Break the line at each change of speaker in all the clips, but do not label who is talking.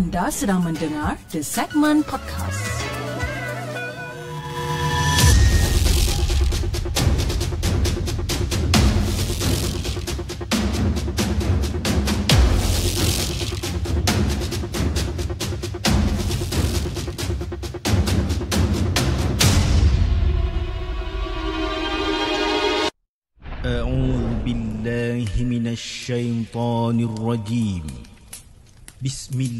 Anda sedang mendengar The Segment Podcast.
أعوذ بالله من الشيطان الرجيم بسم الله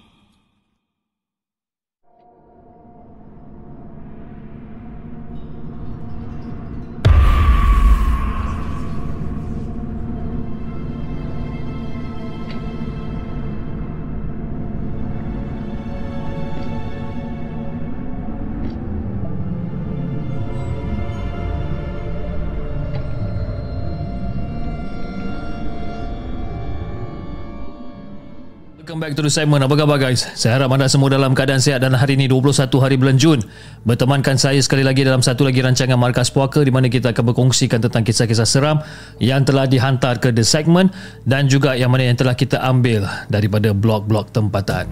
Welcome back to the segment. Apa khabar guys? Saya harap anda semua dalam keadaan sihat dan hari ini 21 hari bulan Jun bertemankan saya sekali lagi dalam satu lagi rancangan Markas Puaka di mana kita akan berkongsikan tentang kisah-kisah seram yang telah dihantar ke the segment dan juga yang mana yang telah kita ambil daripada blog-blog tempatan.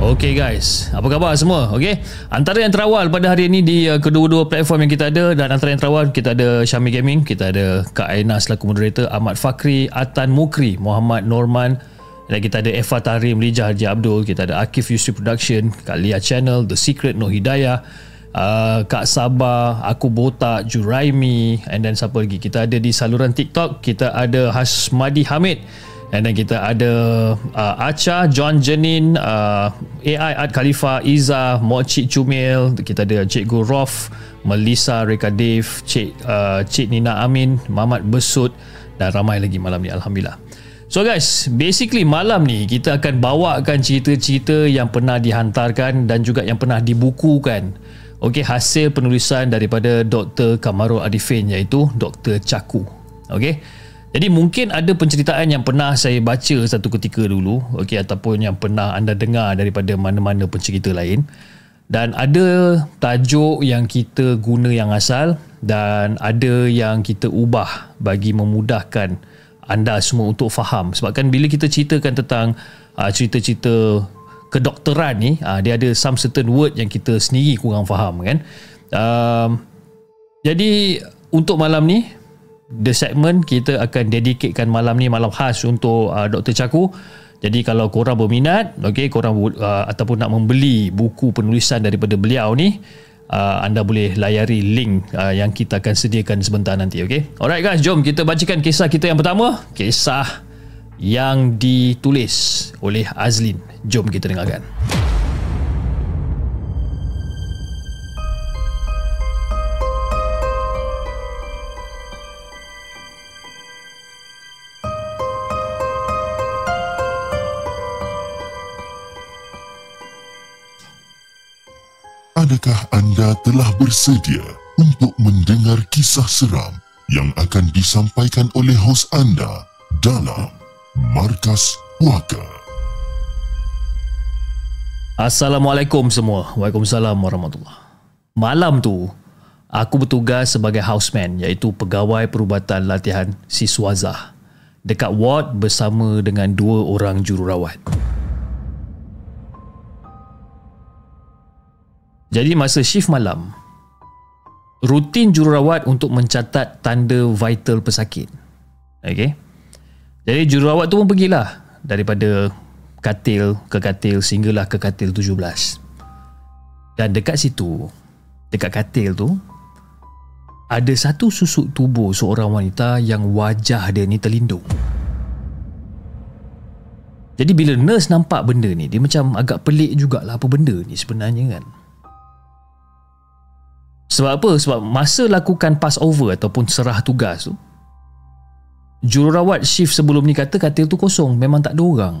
Okay guys, apa khabar semua? Okay, antara yang terawal pada hari ini di uh, kedua-dua platform yang kita ada dan antara yang terawal kita ada Syami Gaming, kita ada Kak Aina selaku moderator, Ahmad Fakri, Atan Mukri, Muhammad Norman dan kita ada Eva Tarim, Lijah Haji Abdul, kita ada Akif Yusuf Production, Kak Lia Channel, The Secret Noh Hidayah, uh, Kak Sabah, Aku Botak, Juraimi, and then siapa lagi? Kita ada di saluran TikTok, kita ada Hasmadi Hamid, and then kita ada uh, Acha, John Jenin, uh, AI Art Khalifa, Iza, Mokcik Cumil, kita ada Cikgu Rof, Melissa, Reka Dave, Cik, uh, Cik Nina Amin, Mamat Besut dan ramai lagi malam ni Alhamdulillah. So guys, basically malam ni kita akan bawakan cerita-cerita yang pernah dihantarkan dan juga yang pernah dibukukan. Okey, hasil penulisan daripada Dr. Kamarul Arifin iaitu Dr. Caku. Okey. Jadi mungkin ada penceritaan yang pernah saya baca satu ketika dulu, okey ataupun yang pernah anda dengar daripada mana-mana pencerita lain. Dan ada tajuk yang kita guna yang asal dan ada yang kita ubah bagi memudahkan anda semua untuk faham sebabkan bila kita ceritakan tentang uh, cerita-cerita kedokteran ni uh, dia ada some certain word yang kita sendiri kurang faham kan uh, jadi untuk malam ni the segment kita akan dedicatekan malam ni malam khas untuk uh, Dr. Caku jadi kalau korang berminat okay, korang uh, ataupun nak membeli buku penulisan daripada beliau ni uh, anda boleh layari link uh, yang kita akan sediakan sebentar nanti okay? alright guys jom kita bacakan kisah kita yang pertama. Kisah yang ditulis oleh Azlin. Jom kita dengarkan
Adakah anda telah bersedia untuk mendengar kisah seram yang akan disampaikan oleh hos anda dalam Markas Puaka.
Assalamualaikum semua. Waalaikumsalam warahmatullahi. Malam tu, aku bertugas sebagai houseman iaitu pegawai perubatan latihan siswazah dekat ward bersama dengan dua orang jururawat. Jadi masa shift malam, rutin jururawat untuk mencatat tanda vital pesakit. Okay. Jadi jururawat tu pun pergilah daripada katil ke katil sehinggalah ke katil 17. Dan dekat situ, dekat katil tu, ada satu susuk tubuh seorang wanita yang wajah dia ni terlindung. Jadi bila nurse nampak benda ni, dia macam agak pelik jugalah apa benda ni sebenarnya kan. Sebab apa? Sebab masa lakukan pass over ataupun serah tugas tu, jururawat shift sebelum ni kata katil tu kosong, memang tak ada orang.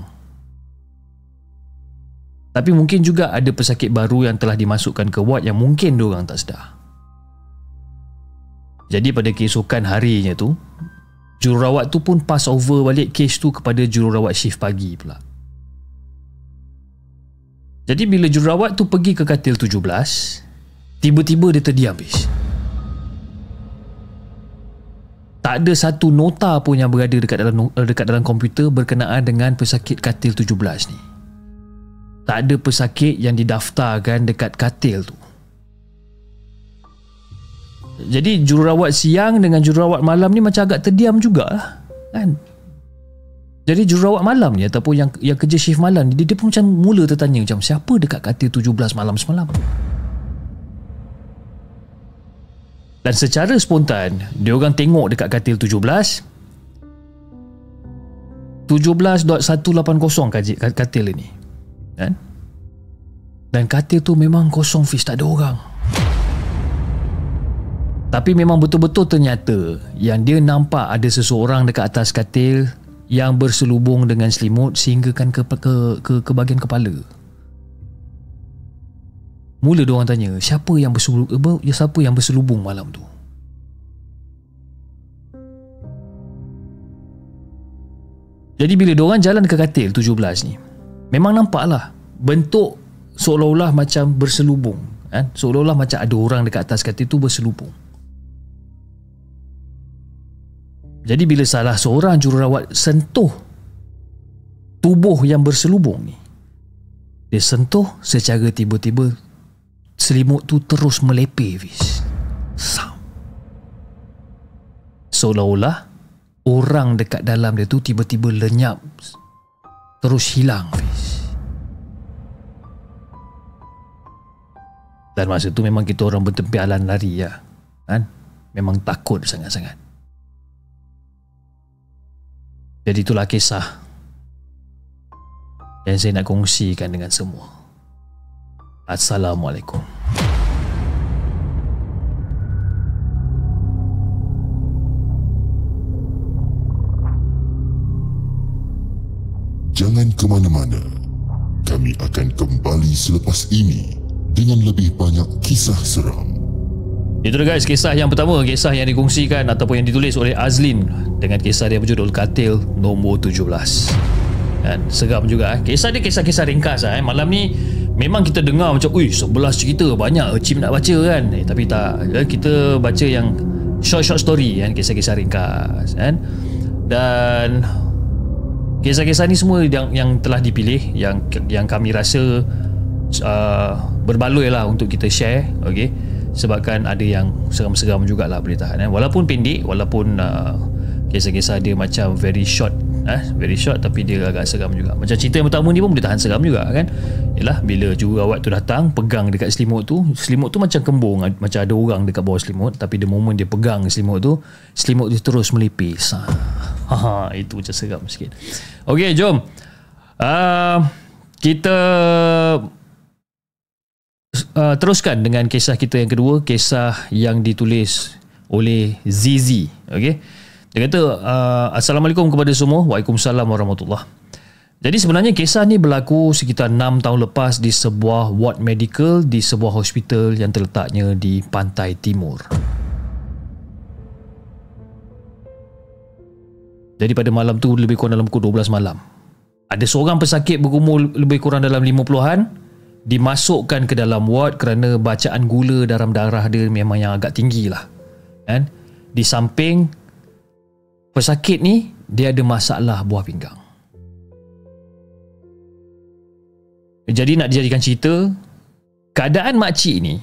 Tapi mungkin juga ada pesakit baru yang telah dimasukkan ke ward yang mungkin orang tak sedar. Jadi pada keesokan harinya tu, jururawat tu pun pass over balik kes tu kepada jururawat shift pagi pula. Jadi bila jururawat tu pergi ke katil Tiba-tiba dia terdiam bis. Tak ada satu nota pun yang berada dekat dalam eh, dekat dalam komputer berkenaan dengan pesakit katil 17 ni. Tak ada pesakit yang didaftarkan dekat katil tu. Jadi jururawat siang dengan jururawat malam ni macam agak terdiam jugalah. Kan? Jadi jururawat malam ni ataupun yang yang kerja shift malam ni dia, dia pun macam mula tertanya macam siapa dekat katil 17 malam semalam. Dan secara spontan Dia orang tengok dekat katil 17 17.180 katil, ini. Kan? Dan katil tu memang kosong Fiz tak ada orang. Tapi memang betul-betul ternyata Yang dia nampak ada seseorang dekat atas katil Yang berselubung dengan selimut Sehinggakan ke, ke, ke, ke bahagian kepala Mula dia orang tanya, siapa yang berselubung, ya siapa yang berselubung malam tu? Jadi bila dia orang jalan ke katil 17 ni, memang nampaklah bentuk seolah-olah macam berselubung, kan? Seolah-olah macam ada orang dekat atas katil tu berselubung. Jadi bila salah seorang jururawat sentuh tubuh yang berselubung ni, dia sentuh secara tiba-tiba selimut tu terus melepeh Fiz. Sam. Seolah-olah Orang dekat dalam dia tu tiba-tiba lenyap Terus hilang Fiz. Dan masa tu memang kita orang bertempialan lari ya, kan? Memang takut sangat-sangat. Jadi itulah kisah Yang saya nak kongsikan dengan semua Assalamualaikum.
Jangan ke mana-mana. Kami akan kembali selepas ini dengan lebih banyak kisah seram.
Itu dah guys, kisah yang pertama, kisah yang dikongsikan ataupun yang ditulis oleh Azlin dengan kisah dia berjudul Katil Nombor 17. Dan seram juga eh. Kisah dia kisah-kisah ringkas eh. Malam ni Memang kita dengar macam Ui sebelah cerita banyak Cim nak baca kan eh, Tapi tak eh, Kita baca yang Short-short story kan Kisah-kisah ringkas kan Dan Kisah-kisah ni semua yang yang telah dipilih yang yang kami rasa uh, berbaloi lah untuk kita share okay? sebabkan ada yang seram-seram jugalah boleh tahan eh? walaupun pendek walaupun uh, kisah-kisah dia macam very short eh very short tapi dia agak seram juga. Macam cerita yang pertama ni pun boleh tahan seram juga kan? Yalah bila jururawat tu datang pegang dekat selimut tu selimut tu macam kembung. Macam ada orang dekat bawah selimut tapi the moment dia pegang selimut tu selimut tu terus melipis. Ha itu macam seram sikit. Okey jom. Uh, kita uh, teruskan dengan kisah kita yang kedua kisah yang ditulis oleh Zizi. Okey dia kata uh, Assalamualaikum kepada semua Waalaikumsalam warahmatullahi Jadi sebenarnya kisah ni berlaku sekitar 6 tahun lepas di sebuah ward medical di sebuah hospital yang terletaknya di pantai timur. Jadi pada malam tu lebih kurang dalam pukul 12 malam. Ada seorang pesakit berumur lebih kurang dalam 50-an dimasukkan ke dalam ward kerana bacaan gula dalam darah dia memang yang agak tinggi lah. Kan? Di samping pesakit ni dia ada masalah buah pinggang. Jadi nak dijadikan cerita, keadaan makcik ni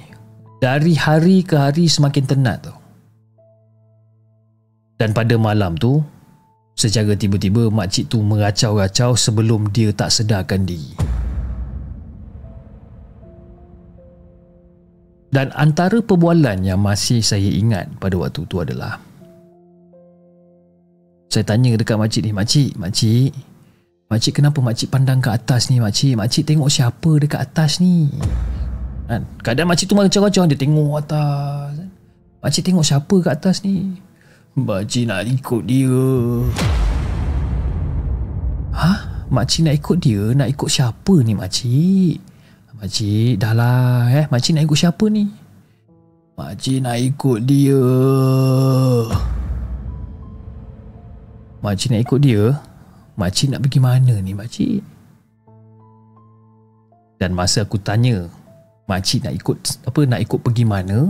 dari hari ke hari semakin tenat tu. Dan pada malam tu, secara tiba-tiba makcik tu meracau-racau sebelum dia tak sedarkan diri. Dan antara perbualan yang masih saya ingat pada waktu tu adalah saya tanya dekat makcik ni, makcik, makcik, Makcik kenapa makcik pandang ke atas ni makcik? Makcik tengok siapa dekat atas ni? Kan? Kadang makcik tu macam-macam dia tengok atas. Makcik tengok siapa kat atas ni? Makcik nak ikut dia. Hah? Makcik nak ikut dia? Nak ikut siapa ni makcik? Makcik dah lah eh. Makcik nak ikut siapa ni? Makcik nak ikut dia. Makcik nak ikut dia? Makcik nak pergi mana ni makcik? Dan masa aku tanya Makcik nak ikut Apa nak ikut pergi mana?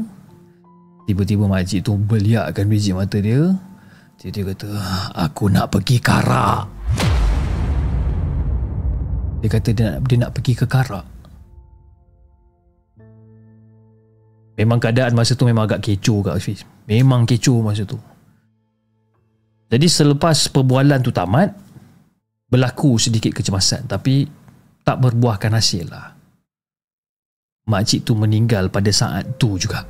Tiba-tiba makcik tu beliakkan biji mata dia. Dia, kata Aku nak pergi karak. Dia kata dia nak, dia nak pergi ke karak. Memang keadaan masa tu memang agak kecoh kat Hafiz. Memang kecoh masa tu Jadi selepas perbualan tu tamat berlaku sedikit kecemasan tapi tak berbuahkan hasil lah. Makcik tu meninggal pada saat tu juga.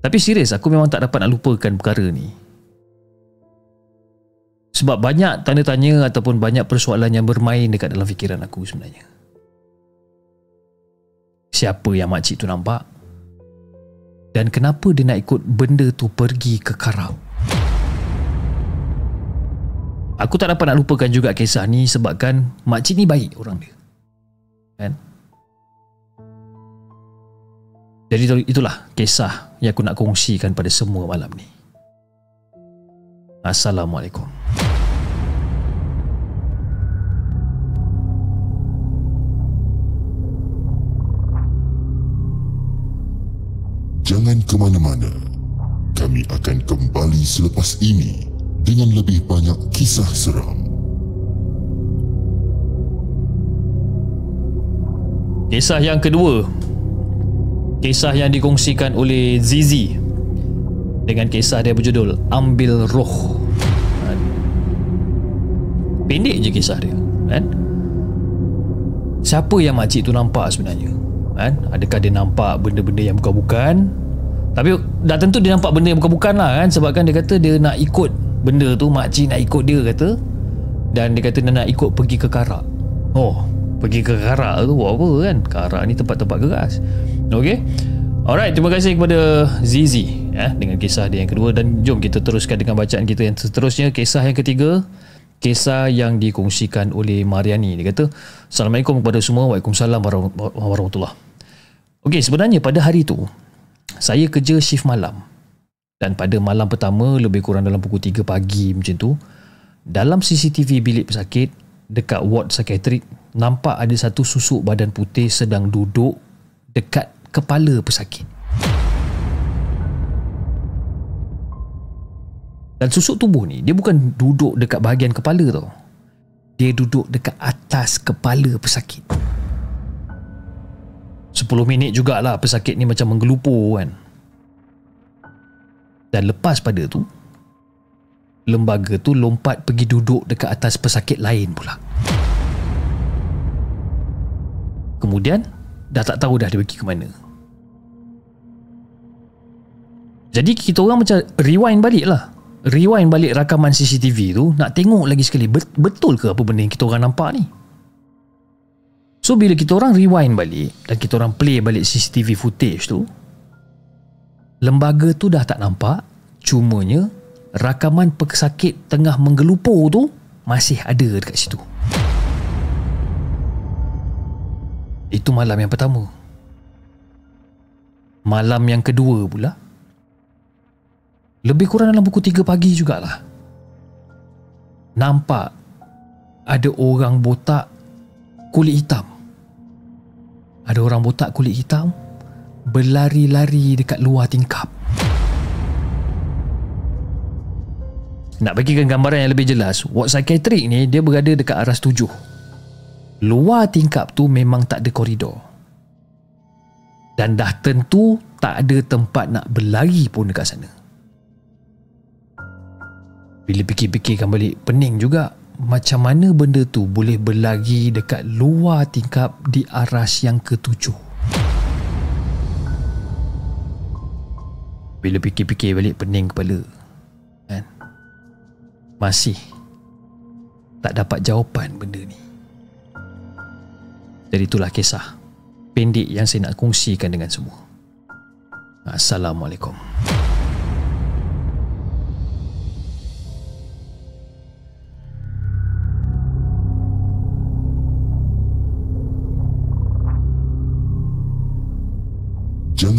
Tapi serius aku memang tak dapat nak lupakan perkara ni. Sebab banyak tanda tanya ataupun banyak persoalan yang bermain dekat dalam fikiran aku sebenarnya. Siapa yang makcik tu nampak? Dan kenapa dia nak ikut benda tu pergi ke karau? Aku tak dapat nak lupakan juga kisah ni sebabkan makcik ni baik orang dia. Kan? Jadi itulah kisah yang aku nak kongsikan pada semua malam ni. Assalamualaikum.
Ke mana-mana. Kami akan kembali selepas ini dengan lebih banyak kisah seram.
Kisah yang kedua. Kisah yang dikongsikan oleh Zizi dengan kisah dia berjudul Ambil Roh. Pendek je kisah dia, kan? Siapa yang makcik tu nampak sebenarnya? Kan? Adakah dia nampak benda-benda yang bukan-bukan? Tapi dah tentu dia nampak benda yang bukan-bukan lah kan. Sebabkan dia kata dia nak ikut benda tu makcik nak ikut dia kata. Dan dia kata dia nak ikut pergi ke Karak. Oh pergi ke Karak tu buat apa kan? Karak ni tempat-tempat keras. Ok alright terima kasih kepada Zizi ya, dengan kisah dia yang kedua. Dan jom kita teruskan dengan bacaan kita yang seterusnya. Kisah yang ketiga kisah yang dikongsikan oleh Mariani. Dia kata Assalamualaikum kepada semua. Waalaikumsalam warahmatullahi ok sebenarnya pada hari tu saya kerja shift malam. Dan pada malam pertama lebih kurang dalam pukul 3 pagi macam tu dalam CCTV bilik pesakit dekat ward psikiatrik nampak ada satu susuk badan putih sedang duduk dekat kepala pesakit. Dan susuk tubuh ni dia bukan duduk dekat bahagian kepala tau. Dia duduk dekat atas kepala pesakit 10 minit jugalah pesakit ni macam menggelupur kan? Dan lepas pada tu lembaga tu lompat pergi duduk dekat atas pesakit lain pula. Kemudian dah tak tahu dah dia pergi ke mana. Jadi kita orang macam rewind balik lah rewind balik rakaman CCTV tu nak tengok lagi sekali. Betul ke apa benda yang kita orang nampak ni so bila kita orang rewind balik dan kita orang play balik CCTV footage tu lembaga tu dah tak nampak cumanya rakaman pesakit tengah menggelupur tu masih ada dekat situ. Itu malam yang pertama. Malam yang kedua pula. Lebih kurang dalam pukul 3 pagi jugalah. Nampak ada orang botak kulit hitam. Ada orang botak kulit hitam berlari-lari dekat luar tingkap. Nak bagikan gambaran yang lebih jelas, ward psychiatric ni dia berada dekat aras tujuh. Luar tingkap tu memang tak ada koridor. Dan dah tentu tak ada tempat nak berlari pun dekat sana. Bila fikir-fikirkan balik, pening juga macam mana benda tu boleh berlari dekat luar tingkap di aras yang ketujuh. Bila fikir-fikir balik pening kepala. Kan? Masih tak dapat jawapan benda ni. Jadi itulah kisah pendek yang saya nak kongsikan dengan semua. Assalamualaikum.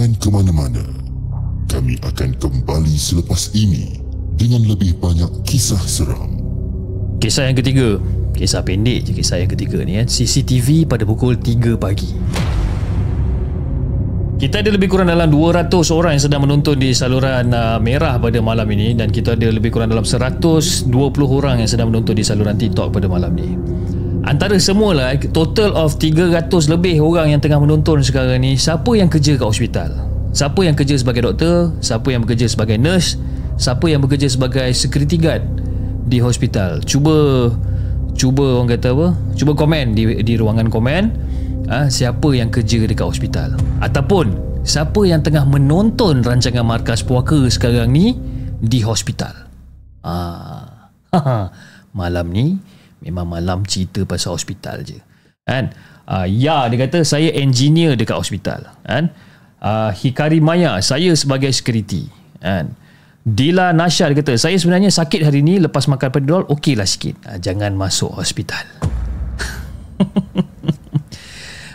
Jangan ke mana-mana. Kami akan kembali selepas ini dengan lebih banyak kisah seram.
Kisah yang ketiga Kisah pendek je kisah yang ketiga ni kan CCTV pada pukul 3 pagi kita ada lebih kurang dalam 200 orang yang sedang menonton di saluran uh, merah pada malam ini dan kita ada lebih kurang dalam 120 orang yang sedang menonton di saluran TikTok pada malam ni. Antara semua lah, total of 300 lebih orang yang tengah menonton sekarang ni, siapa yang kerja kat hospital? Siapa yang kerja sebagai doktor? Siapa yang bekerja sebagai nurse? Siapa yang bekerja sebagai security guard di hospital? Cuba cuba orang kata apa? Cuba komen di di ruangan komen ha, siapa yang kerja dekat hospital ataupun siapa yang tengah menonton rancangan markas puaka sekarang ni di hospital ha, malam ni memang malam cerita pasal hospital je kan ha, ya dia kata saya engineer dekat hospital kan ha, Hikari Maya saya sebagai security kan Dila Nasha dia kata saya sebenarnya sakit hari ni lepas makan pedol okeylah sikit ha, jangan masuk hospital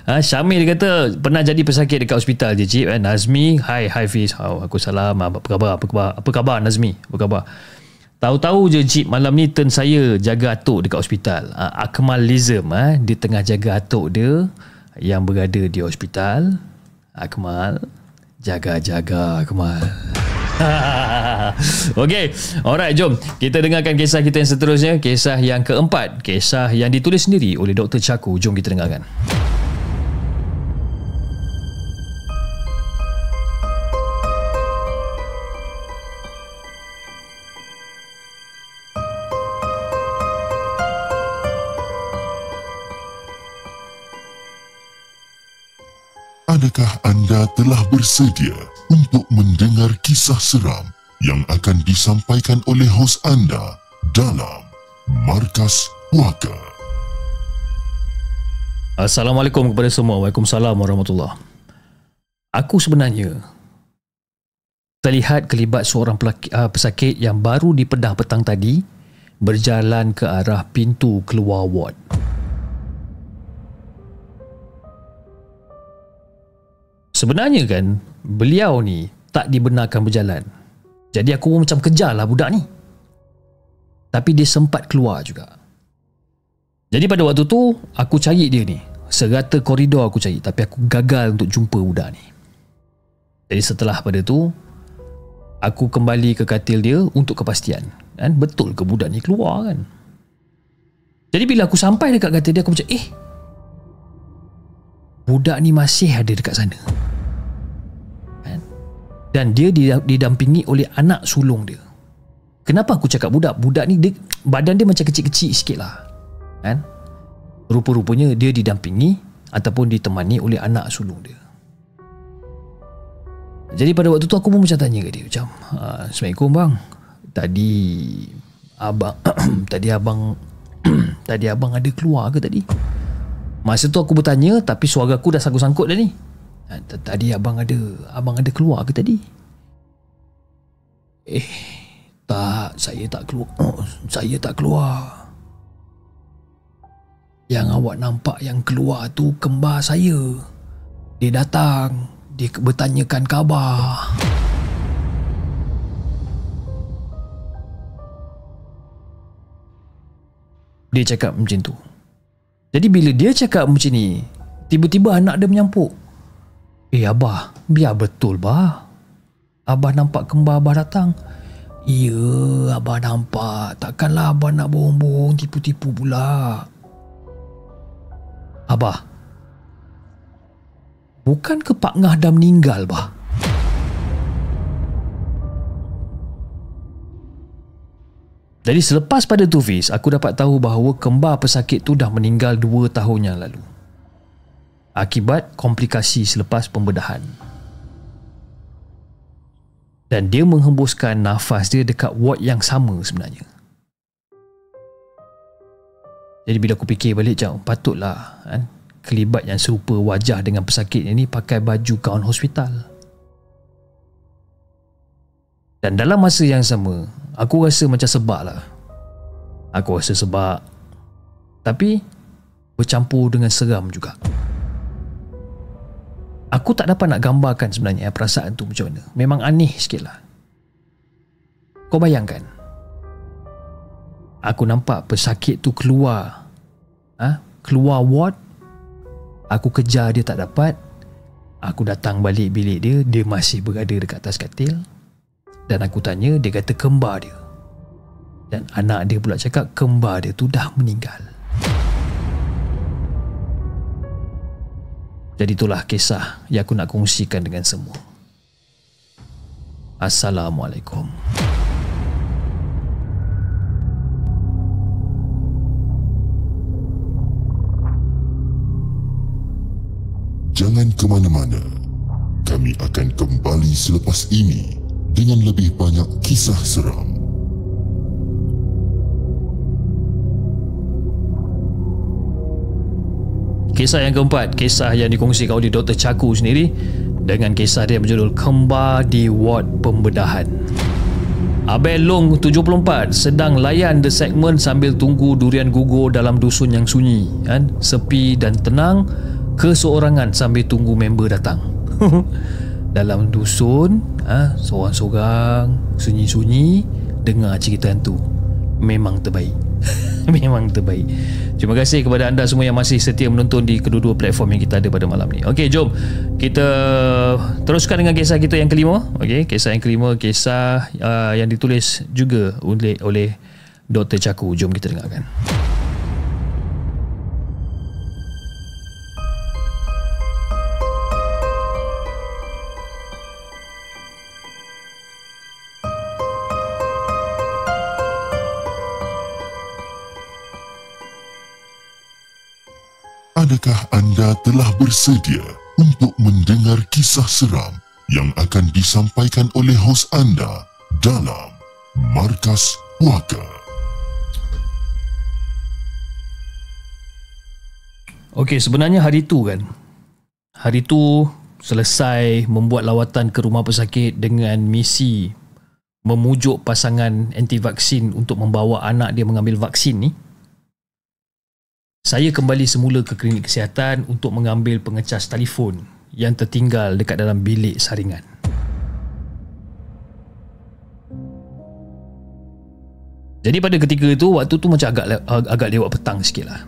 Ha, Syamil kata pernah jadi pesakit dekat hospital je cip. Eh, Nazmi, hi, hi Fiz. Oh, aku salam. Apa khabar? Apa khabar? Apa khabar Nazmi? Apa khabar? Tahu-tahu je cip malam ni turn saya jaga atuk dekat hospital. Ha, Akmalism ha, dia tengah jaga atuk dia yang berada di hospital. Akmal, jaga-jaga Akmal. Okey, alright jom kita dengarkan kisah kita yang seterusnya, kisah yang keempat, kisah yang ditulis sendiri oleh Dr. Chaku. Jom kita dengarkan.
Adakah anda telah bersedia untuk mendengar kisah seram yang akan disampaikan oleh hos anda dalam Markas Puaka?
Assalamualaikum kepada semua. Waalaikumsalam warahmatullahi Aku sebenarnya terlihat kelibat seorang uh, pesakit yang baru dipedah petang tadi berjalan ke arah pintu keluar ward. Sebenarnya kan beliau ni tak dibenarkan berjalan. Jadi aku pun macam kejarlah budak ni. Tapi dia sempat keluar juga. Jadi pada waktu tu aku cari dia ni. Serata koridor aku cari tapi aku gagal untuk jumpa budak ni. Jadi setelah pada tu aku kembali ke katil dia untuk kepastian. Kan betul ke budak ni keluar kan? Jadi bila aku sampai dekat katil dia aku macam eh budak ni masih ada dekat sana dan dia didampingi oleh anak sulung dia. Kenapa aku cakap budak? Budak ni dia, badan dia macam kecil-kecil sikit lah. Kan? Rupa-rupanya dia didampingi ataupun ditemani oleh anak sulung dia. Jadi pada waktu tu aku pun macam tanya ke dia macam, ah, Assalamualaikum bang. Tadi abang tadi abang tadi abang ada keluar ke tadi? Masa tu aku bertanya tapi suara aku dah sangkut-sangkut dah ni. Ah, tadi abang ada abang ada keluar ke tadi? Eh, Tak, saya tak keluar. Oh, saya tak keluar. Yang awak nampak yang keluar tu kembar saya. Dia datang. Dia bertanyakan khabar. Dia cakap macam tu. Jadi bila dia cakap macam ni, tiba-tiba anak dia menyampuk. Eh Abah, biar betul bah. Abah nampak kembar Abah datang. Ya, Abah nampak. Takkanlah Abah nak bohong-bohong tipu-tipu pula. Abah, bukan ke Pak Ngah dah meninggal, bah? Jadi selepas pada tu Fiz, aku dapat tahu bahawa kembar pesakit tu dah meninggal 2 tahun yang lalu. Akibat komplikasi selepas pembedahan. Dan dia menghembuskan nafas dia dekat ward yang sama sebenarnya. Jadi bila aku fikir balik jauh, patutlah kan, kelibat yang serupa wajah dengan pesakit ini pakai baju gaun hospital. Dan dalam masa yang sama, aku rasa macam sebab lah. Aku rasa sebab. Tapi, bercampur dengan seram juga. Aku tak dapat nak gambarkan sebenarnya perasaan tu macam mana. Memang aneh sikit lah. Kau bayangkan. Aku nampak pesakit tu keluar. Ha? Keluar ward. Aku kejar dia tak dapat. Aku datang balik bilik dia. Dia masih berada dekat atas katil. Dan aku tanya, dia kata kembar dia. Dan anak dia pula cakap kembar dia tu dah meninggal. Jadi itulah kisah yang aku nak kongsikan dengan semua. Assalamualaikum.
Jangan ke mana-mana. Kami akan kembali selepas ini dengan lebih banyak kisah seram.
Kisah yang keempat, kisah yang dikongsikan oleh Dr. Caku sendiri dengan kisah dia berjudul Kembar di Ward Pembedahan. Abel Long 74 sedang layan the segment sambil tunggu durian gugur dalam dusun yang sunyi, kan? sepi dan tenang, keseorangan sambil tunggu member datang. dalam dusun, ha, seorang-seorang, sunyi-sunyi, dengar cerita tu. Memang terbaik. Memang terbaik. Terima kasih kepada anda semua yang masih setia menonton di kedua-dua platform yang kita ada pada malam ni. Okey, jom kita teruskan dengan kisah kita yang kelima. Okey, kisah yang kelima, kisah uh, yang ditulis juga oleh oleh Dr. Caku. Jom kita dengarkan.
Adakah anda telah bersedia untuk mendengar kisah seram yang akan disampaikan oleh hos anda dalam Markas Puaka?
Okey, sebenarnya hari tu kan. Hari tu selesai membuat lawatan ke rumah pesakit dengan misi memujuk pasangan anti vaksin untuk membawa anak dia mengambil vaksin ni. Saya kembali semula ke klinik kesihatan untuk mengambil pengecas telefon yang tertinggal dekat dalam bilik saringan. Jadi pada ketika itu waktu tu macam agak agak lewat petang sikit lah.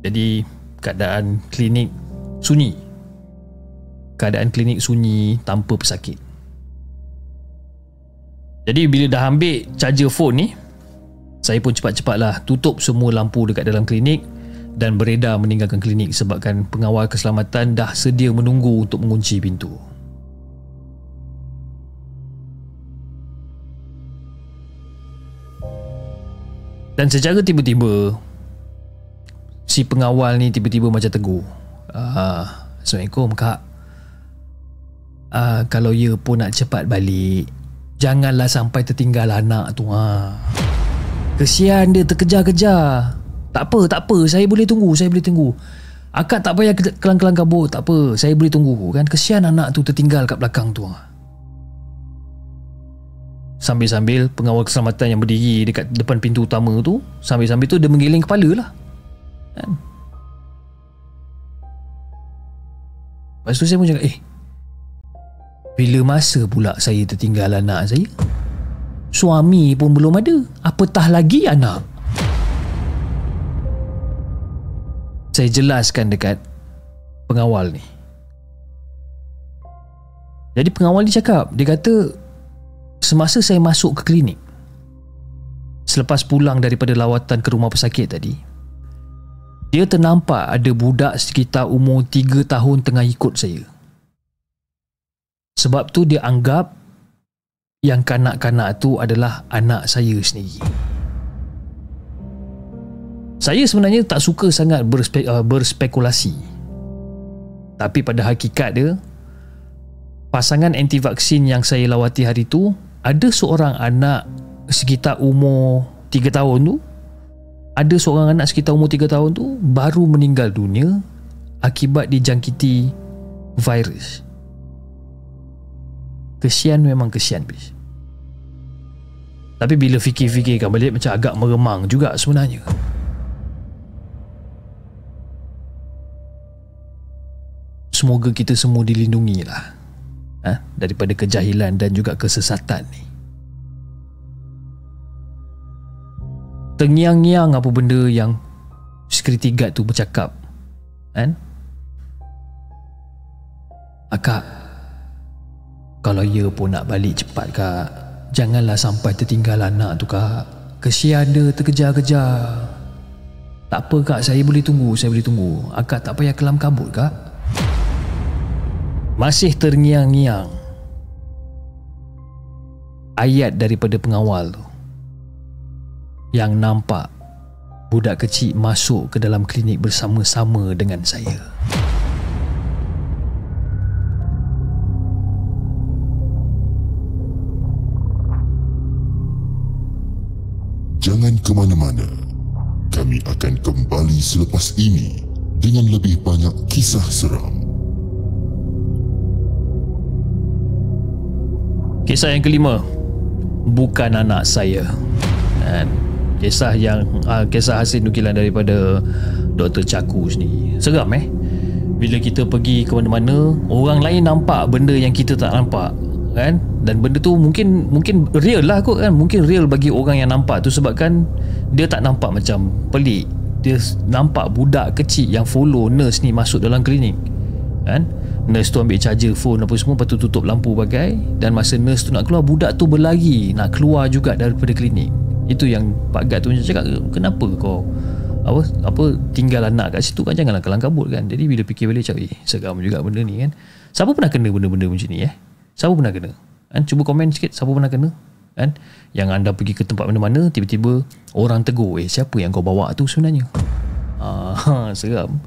Jadi keadaan klinik sunyi. Keadaan klinik sunyi tanpa pesakit. Jadi bila dah ambil charger phone ni, saya pun cepat-cepatlah tutup semua lampu dekat dalam klinik dan beredar meninggalkan klinik sebabkan pengawal keselamatan dah sedia menunggu untuk mengunci pintu. Dan secara tiba-tiba si pengawal ni tiba-tiba macam tegur. Ah, Assalamualaikum kak. Ah, kalau ya pun nak cepat balik, janganlah sampai tertinggal anak tu ha. Kesian dia terkejar-kejar. Tak apa, tak apa. Saya boleh tunggu, saya boleh tunggu. Akak tak payah kelang-kelang kabut. Tak apa, saya boleh tunggu. Kan kesian anak tu tertinggal kat belakang tu. Sambil-sambil pengawal keselamatan yang berdiri dekat depan pintu utama tu Sambil-sambil tu dia menggiling kepala lah kan? Lepas tu saya pun cakap Eh Bila masa pula saya tertinggal anak saya Suami pun belum ada Apatah lagi anak Saya jelaskan dekat Pengawal ni. Jadi pengawal ni cakap Dia kata Semasa saya masuk ke klinik Selepas pulang daripada lawatan ke rumah pesakit tadi Dia ternampak ada budak sekitar umur 3 tahun tengah ikut saya. Sebab tu dia anggap Yang kanak-kanak tu adalah anak saya sendiri Saya sebenarnya tak suka sangat berspe- uh, berspekulasi. Tapi pada hakikat dia Pasangan anti vaksin yang saya lawati hari tu ada seorang anak sekitar umur 3 tahun tu ada seorang anak sekitar umur 3 tahun tu baru meninggal dunia akibat dijangkiti virus. Kesian memang kesian bis. Tapi bila fikir-fikirkan balik macam agak meremang juga sebenarnya semoga kita semua dilindungi lah ha? daripada kejahilan dan juga kesesatan ni. Tengiang-ngiang apa benda yang security guard tu bercakap kan akak kalau ia pun nak balik cepat kak janganlah sampai tertinggal anak tu kak. Kesian dia terkejar-kejar. Tak apa kak saya boleh tunggu saya boleh tunggu. Akak tak payah kelam kabut kak masih terngiang-ngiang ayat daripada pengawal tu yang nampak budak kecil masuk ke dalam klinik bersama-sama dengan saya.
Jangan ke mana-mana. Kami akan kembali selepas ini dengan lebih banyak kisah seram.
Kisah yang kelima bukan anak saya. Dan kisah yang uh, kisah hasil nukilan daripada Dr. Caku sendiri. Seram eh. Bila kita pergi ke mana-mana, orang lain nampak benda yang kita tak nampak, kan? Dan benda tu mungkin mungkin real lah kot kan. Mungkin real bagi orang yang nampak tu sebabkan dia tak nampak macam pelik. Dia nampak budak kecil yang follow nurse ni masuk dalam klinik. Kan? Nurse tu ambil charger phone apa semua Lepas tu tutup lampu bagai Dan masa nurse tu nak keluar Budak tu berlari Nak keluar juga daripada klinik. Itu yang Pak Gad tu cakap Kenapa kau apa apa tinggal anak kat situ kan? Janganlah kelang kabut kan? Jadi bila fikir balik cakap eh seram juga benda ni kan? Siapa pernah kena benda-benda macam ni eh? Siapa pernah kena? Kan? Cuba komen sikit siapa pernah kena? Kan? Yang anda pergi ke tempat mana-mana tiba-tiba orang tegur eh siapa yang kau bawa tu sebenarnya Ah, seram.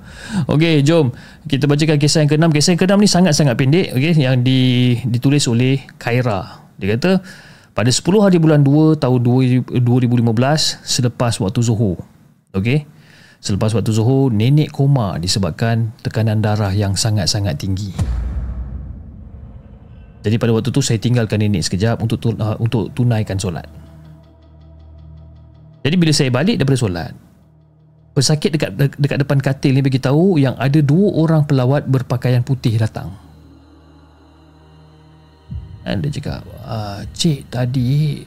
Okey, jom kita bacakan kisah yang keenam. Kisah yang keenam ni sangat-sangat pendek, okey, yang di, ditulis oleh Khaira. Dia kata pada 10 hari bulan 2 tahun 2015 selepas waktu Zuhur. Okey. Selepas waktu Zuhur, nenek koma disebabkan tekanan darah yang sangat-sangat tinggi. Jadi pada waktu tu saya tinggalkan nenek sekejap untuk uh, untuk tunaikan solat. Jadi bila saya balik daripada solat, Pesakit dekat dekat depan katil ni bagi tahu yang ada dua orang pelawat berpakaian putih datang. Dan dia cakap, ah, "Cik, tadi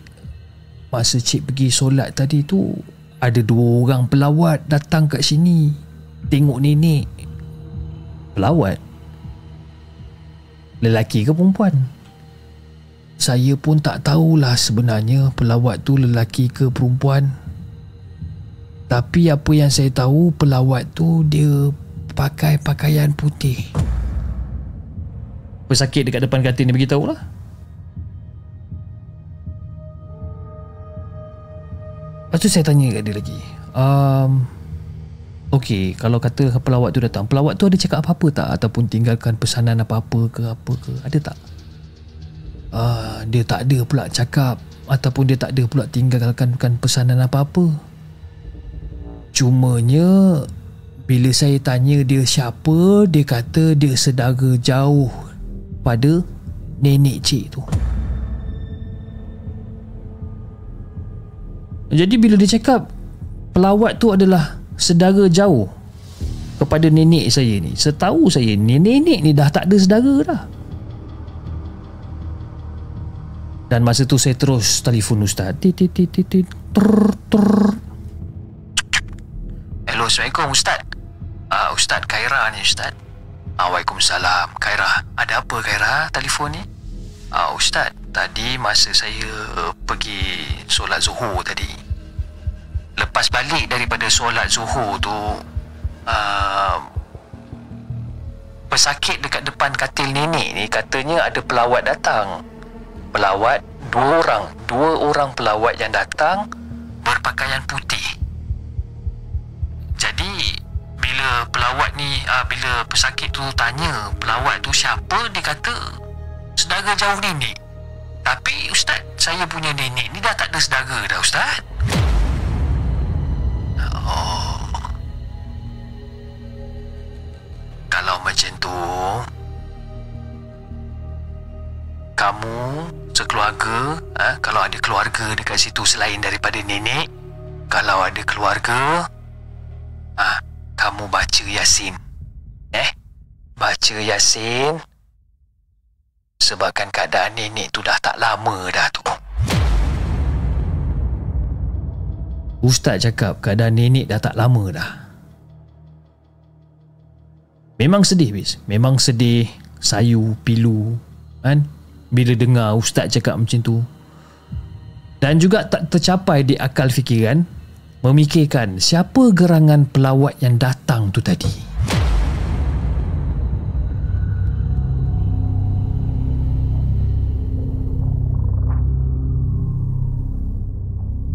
masa cik pergi solat tadi tu ada dua orang pelawat datang kat sini tengok nenek." Pelawat? Lelaki ke perempuan? Saya pun tak tahulah sebenarnya pelawat tu lelaki ke perempuan. Tapi apa yang saya tahu pelawat tu dia pakai pakaian putih. Pesakit dekat depan katil ni beritahu lah. Lepas tu saya tanya kat dia lagi. Um, Okey, kalau kata pelawat tu datang, pelawat tu ada cakap apa-apa tak? Ataupun tinggalkan pesanan apa-apa ke apa ke? Ada tak? Uh, dia tak ada pula cakap ataupun dia tak ada pula tinggalkan pesanan apa-apa. Cumanya bila saya tanya dia siapa, dia kata dia sedara jauh pada nenek cik tu. Jadi bila dia cakap pelawat tu adalah sedara jauh kepada nenek saya ni. Setahu saya nenek ni dah tak ada sedara dah. Dan masa tu saya terus telefon ustaz. Tit tit tit tit tit. Trrr, trrr.
Hello, Assalamualaikum Ustaz. Uh, Ustaz Khaira ni Ustaz. Uh, Waalaikumsalam. Khaira, ada apa Khaira telefon ni? Uh, Ustaz, tadi masa saya uh, pergi solat zuhur tadi. Lepas balik daripada solat zuhur tu, uh, pesakit dekat depan katil nenek ni katanya ada pelawat datang. Pelawat, dua orang. Dua orang pelawat yang datang berpakaian putih. Jadi bila pelawat ni uh, bila pesakit tu tanya pelawat tu siapa dia kata saudara jauh nenek. Tapi ustaz saya punya nenek ni dah tak ada saudara dah ustaz. Oh. Kalau macam tu kamu sekeluarga ha, kalau ada keluarga dekat situ selain daripada nenek kalau ada keluarga ah kamu baca Yasin. Eh? Baca Yasin. Sebabkan keadaan nenek tu dah tak lama dah tu.
Ustaz cakap keadaan nenek dah tak lama dah. Memang sedih bis. Memang sedih, sayu, pilu kan bila dengar ustaz cakap macam tu. Dan juga tak tercapai di akal fikiran memikirkan siapa gerangan pelawat yang datang tu tadi.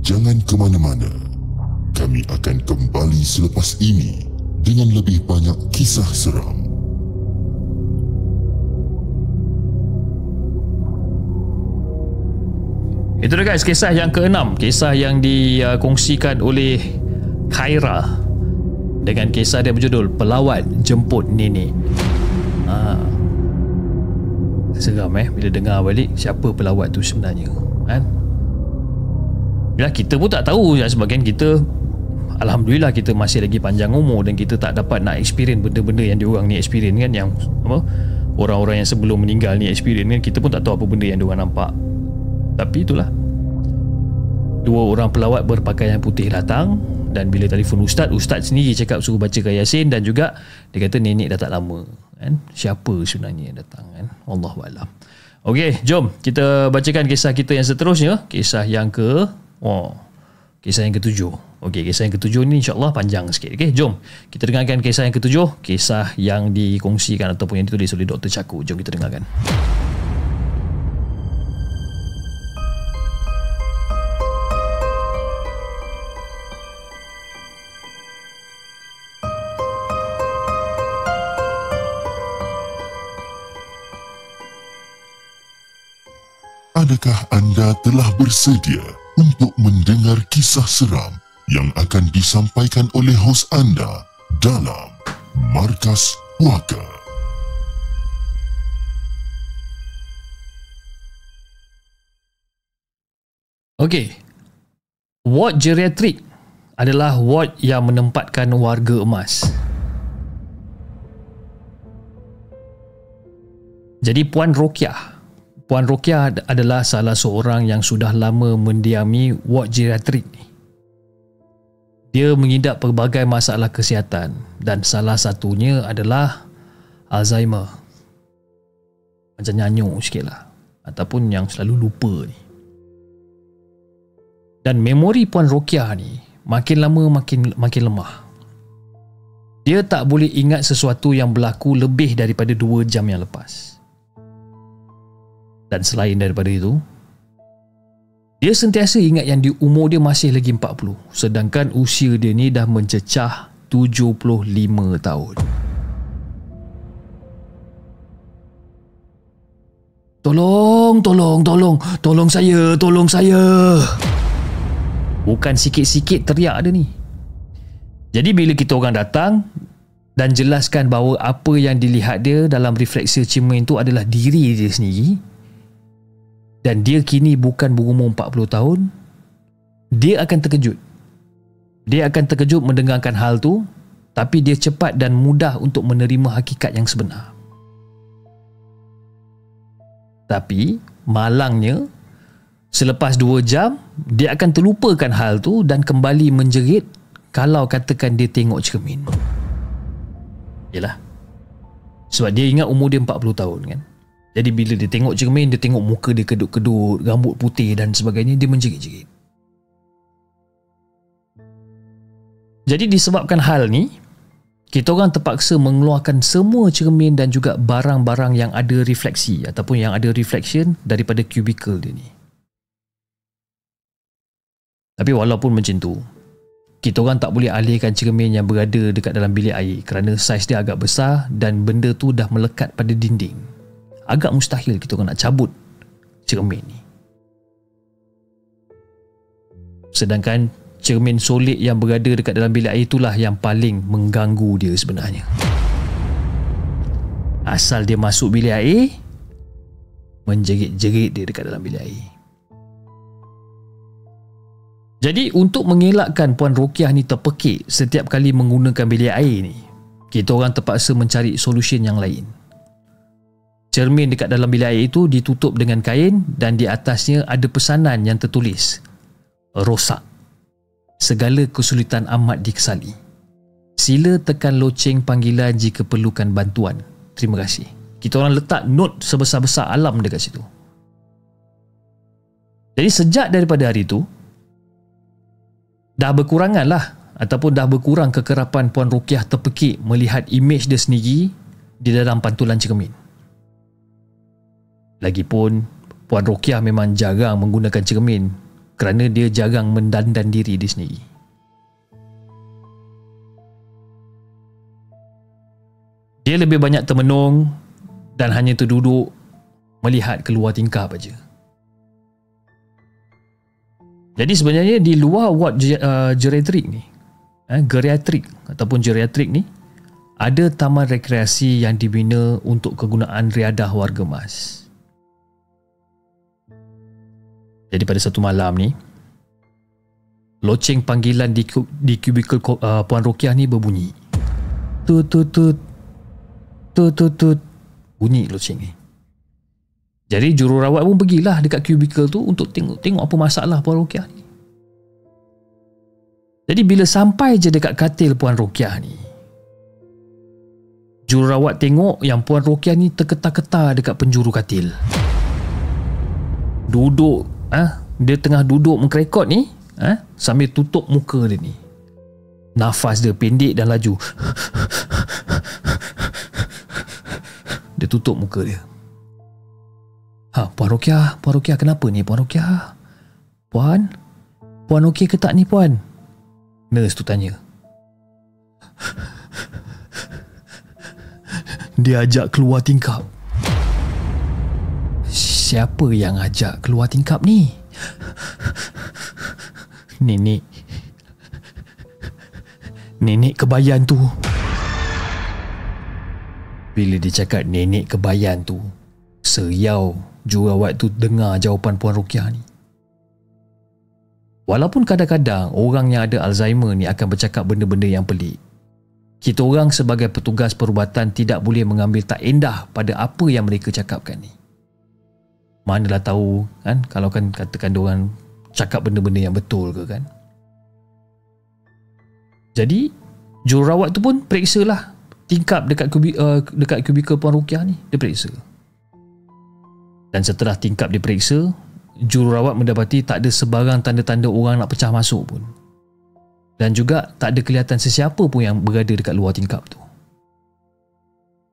Jangan ke mana-mana. Kami akan kembali selepas ini dengan lebih banyak kisah seram.
Itu dia guys kisah yang keenam. Kisah yang dikongsikan oleh Khaira Dengan kisah dia berjudul Pelawat Jemput Nenek. Ha. Seram eh? Bila dengar balik Siapa pelawat tu sebenarnya kan? Ya kita pun tak tahu. Ya, Sebagian kita Alhamdulillah kita masih lagi panjang umur Dan kita tak dapat nak experience Benda-benda yang diorang ni experience kan? Yang apa Orang-orang yang sebelum meninggal ni experience kan? Kita pun tak tahu apa benda yang diorang nampak tapi itulah Dua orang pelawat berpakaian putih datang Dan bila telefon ustaz Ustaz sendiri cakap suruh baca Yasin Dan juga Dia kata nenek dah tak lama kan? Siapa sebenarnya yang datang kan? Allahualam Okey, jom kita bacakan kisah kita yang seterusnya Kisah yang ke oh, Kisah yang ketujuh Okey, kisah yang ketujuh ni insyaAllah panjang sikit Okey, jom kita dengarkan kisah yang ketujuh Kisah yang dikongsikan ataupun yang ditulis oleh Dr. Caku Jom kita dengarkan
Adakah anda telah bersedia untuk mendengar kisah seram yang akan disampaikan oleh hos anda dalam Markas Puaka?
Okey. Ward geriatrik adalah ward yang menempatkan warga emas. Jadi Puan Rokiah Puan Rokia adalah salah seorang yang sudah lama mendiami ward geriatrik ni. Dia mengidap pelbagai masalah kesihatan dan salah satunya adalah Alzheimer. Macam nyanyuk sikit lah. Ataupun yang selalu lupa ni. Dan memori Puan Rokia ni makin lama makin makin lemah. Dia tak boleh ingat sesuatu yang berlaku lebih daripada 2 jam yang lepas. Dan selain daripada itu, dia sentiasa ingat yang di umur dia masih lagi 40 sedangkan usia dia ni dah mencecah 75 tahun. Tolong, tolong, tolong, tolong saya, tolong saya. Bukan sikit-sikit teriak dia ni. Jadi bila kita orang datang dan jelaskan bahawa apa yang dilihat dia dalam refleksi cermin itu adalah diri dia sendiri, dan dia kini bukan berumur 40 tahun dia akan terkejut. Dia akan terkejut mendengarkan hal tu tapi dia cepat dan mudah untuk menerima hakikat yang sebenar. Tapi malangnya selepas dua jam dia akan terlupakan hal tu dan kembali menjerit kalau katakan dia tengok cermin. Yalah. Sebab dia ingat umur dia 40 tahun kan. Jadi bila dia tengok cermin, dia tengok muka dia kedut-kedut, rambut putih dan sebagainya, dia menjerit-jerit. Jadi disebabkan hal ni, kita orang terpaksa mengeluarkan semua cermin dan juga barang-barang yang ada refleksi ataupun yang ada reflection daripada cubicle dia ni. Tapi walaupun macam tu, kita orang tak boleh alihkan cermin yang berada dekat dalam bilik air kerana saiz dia agak besar dan benda tu dah melekat pada dinding. Agak mustahil kita orang nak cabut cermin ni. Sedangkan cermin solid yang berada dekat dalam bilik air itulah yang paling mengganggu dia sebenarnya. Asal dia masuk bilik air, menjerit-jerit dia dekat dalam bilik air. Jadi untuk mengelakkan Puan Rokiah ni terpekik setiap kali menggunakan bilik air ni, kita orang terpaksa mencari solution yang lain. Cermin dekat dalam bilik air itu ditutup dengan kain dan di atasnya ada pesanan yang tertulis rosak segala kesulitan amat dikesali. Sila tekan loceng panggilan jika perlukan bantuan. Terima kasih. Kita orang letak note sebesar-besar alam dekat situ. Jadi sejak daripada hari itu, dah berkurangan lah ataupun dah berkurang kekerapan Puan Rukiah terpekik melihat imej dia sendiri di dalam pantulan cermin. Lagipun, Puan Rukiah memang jarang menggunakan cermin kerana dia jarang mendandan diri dia sendiri. Dia lebih banyak termenung dan hanya terduduk melihat keluar tingkap aja. Jadi sebenarnya di luar ward uh, geriatrik ni, eh, geriatrik ataupun geriatrik ni, ada taman rekreasi yang dibina untuk kegunaan riadah warga mas. Jadi pada satu malam ni Loceng panggilan di, di kubikel uh, Puan Rokiah ni berbunyi. Tut tut tut. Tut tut tut. Bunyi loceng ni. Jadi jururawat pun pergilah dekat kubikel tu Untuk tengok tengok apa masalah Puan Rokiah ni. Jadi bila sampai je dekat katil Puan Rokiah ni Jururawat tengok yang Puan Rokiah ni terketar-ketar dekat penjuru katil. Duduk ah dia tengah duduk mengkerekot ni ah sambil tutup muka dia ni. Nafas dia pendek dan laju. Dia tutup muka dia. Ha puan Rokia puan Rokia kenapa ni puan Rokia puan? Puan okey ke tak ni puan? Nurse tu tanya. Dia ajak keluar tingkap siapa yang ajak keluar tingkap ni? Nenek. Nenek kebayan tu. Bila dia cakap nenek kebayan tu, seriau jurawat tu dengar jawapan Puan Rukiah ni. Walaupun kadang-kadang orang yang ada Alzheimer ni akan bercakap benda-benda yang pelik, kita orang sebagai petugas perubatan tidak boleh mengambil tak endah pada apa yang mereka cakapkan ni manalah tahu kan? Kalau kan katakan dia orang cakap benda-benda yang betul ke kan? Jadi jururawat tu pun periksa lah tingkap dekat kubi, uh, dekat kubikel Puan Rukiah ni. Dia periksa. Dan setelah tingkap diperiksa jururawat mendapati tak ada sebarang tanda-tanda orang nak pecah masuk pun. Dan juga tak ada kelihatan sesiapa pun yang berada dekat luar tingkap tu.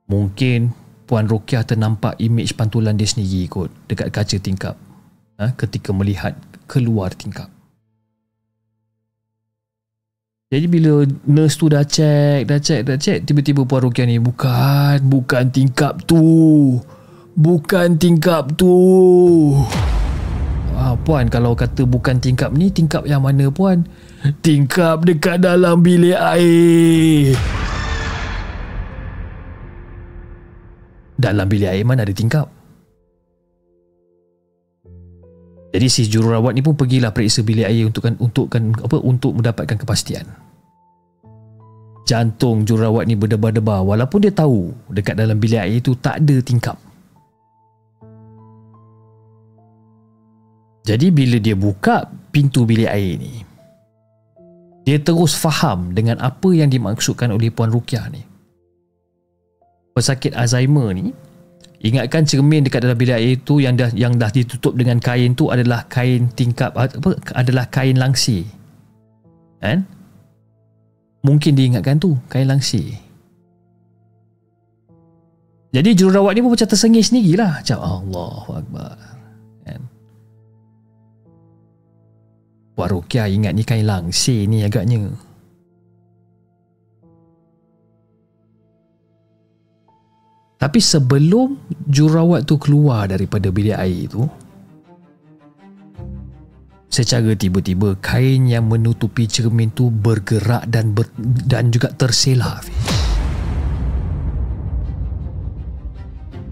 Mungkin Puan Rokiah ternampak imej pantulan dia sendiri kot dekat kaca tingkap ha, ketika melihat keluar tingkap. Jadi bila nurse tu dah cek, dah cek, dah cek, tiba-tiba Puan Rokiah ni bukan, bukan tingkap tu. Bukan tingkap tu. Ah, puan kalau kata bukan tingkap ni, tingkap yang mana puan? Tingkap dekat dalam bilik air. Dalam bilik air mana ada tingkap. Jadi si jururawat ni pun pergilah periksa bilik air untuk kan untuk kan apa untuk mendapatkan kepastian. Jantung jururawat ni berdebar-debar walaupun dia tahu dekat dalam bilik air itu tak ada tingkap. Jadi bila dia buka pintu bilik air ni dia terus faham dengan apa yang dimaksudkan oleh Puan Rukiah ni. Pesakit Alzheimer ni Ingatkan cermin dekat dalam bilik air itu yang dah yang dah ditutup dengan kain tu adalah kain tingkap apa adalah kain langsir. Kan? Mungkin diingatkan tu kain langsir. Jadi jururawat ni pun macam tersengih sendirilah. Macam Allahu Akbar. Kan? Buat Rukia ingat ni kain langsir ni agaknya. Tapi sebelum jurawat tu keluar daripada bilik air tu Secara tiba-tiba kain yang menutupi cermin tu bergerak dan ber, dan juga terselah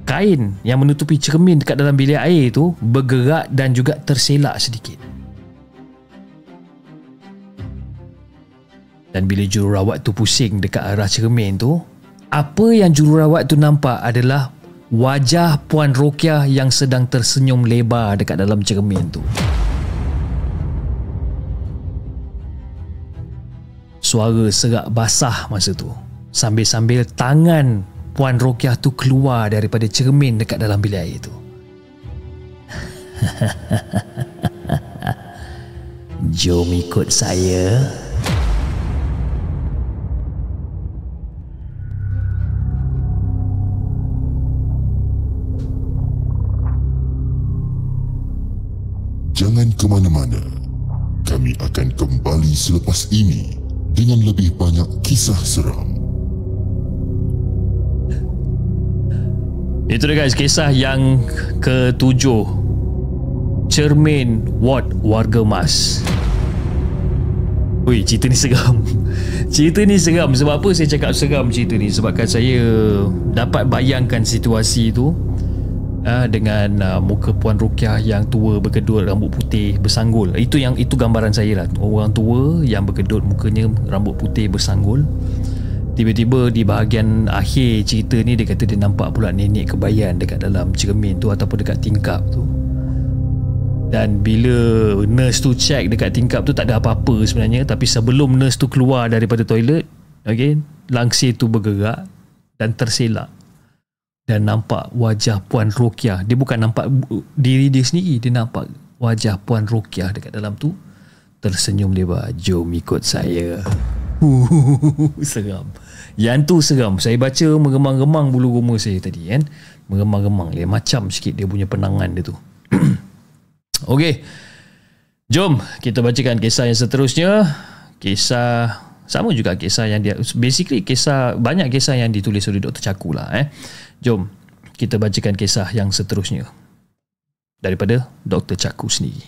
Kain yang menutupi cermin dekat dalam bilik air tu bergerak dan juga terselak sedikit. Dan bila jururawat tu pusing dekat arah cermin tu, apa yang jururawat tu nampak adalah wajah Puan Rokiah yang sedang tersenyum lebar dekat dalam cermin tu. Suara serak basah masa tu. Sambil-sambil tangan Puan Rokiah tu keluar daripada cermin dekat dalam bilik air tu. Jom ikut saya.
Jangan ke mana-mana. Kami akan kembali selepas ini dengan lebih banyak kisah seram.
Itu dia guys, kisah yang ketujuh. Cermin Ward Warga Mas. Ui, cerita ni seram. Cerita ni seram. Sebab apa saya cakap seram cerita ni? Sebabkan saya dapat bayangkan situasi tu uh, dengan uh, muka puan Rukiah yang tua berkedut rambut putih bersanggul. Itu yang itu gambaran saya lah. Orang tua yang berkedut mukanya rambut putih bersanggul. Tiba-tiba di bahagian akhir cerita ni dia kata dia nampak pula nenek kebayan dekat dalam cermin tu ataupun dekat tingkap tu. Dan bila nurse tu check dekat tingkap tu tak ada apa-apa sebenarnya. Tapi sebelum nurse tu keluar daripada toilet okay, langsir tu bergerak dan terselak dan nampak wajah Puan Rokiah. Dia bukan nampak diri dia sendiri, dia nampak wajah Puan Rokiah dekat dalam tu tersenyum lebar. Jom ikut saya. seram. Yang tu seram. Saya baca mengemang-gemang bulu roma saya tadi kan. Mengemang-gemang dia macam sikit dia punya penangan dia tu. Okey. Jom kita bacakan kisah yang seterusnya. Kisah sama juga kisah yang dia basically kisah banyak kisah yang ditulis oleh Dr. Caku lah eh. Jom kita bacakan kisah yang seterusnya daripada Dr. Caku sendiri.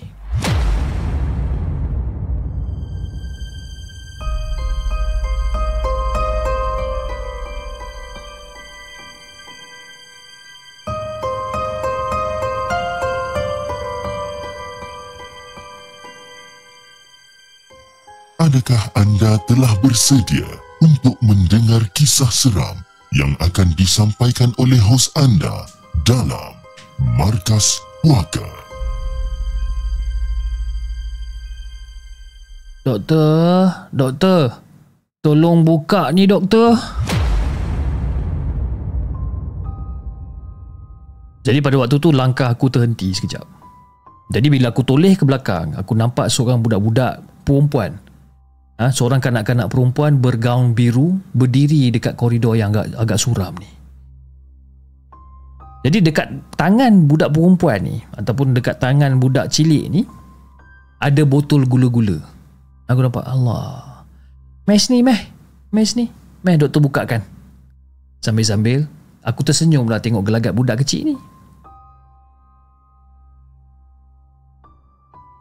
Adakah anda telah bersedia untuk mendengar kisah seram yang akan disampaikan oleh hos anda dalam Markas Puaka.
Doktor, doktor. Tolong buka ni doktor. Jadi pada waktu tu langkah aku terhenti sekejap. Jadi bila aku toleh ke belakang, aku nampak seorang budak-budak perempuan ha, seorang kanak-kanak perempuan bergaun biru berdiri dekat koridor yang agak agak suram ni. Jadi dekat tangan budak perempuan ni ataupun dekat tangan budak cilik ni ada botol gula-gula. Aku nampak Allah. Mes ni meh. Mes ni. Meh doktor bukakan. Sambil-sambil aku tersenyum lah tengok gelagat budak kecil ni.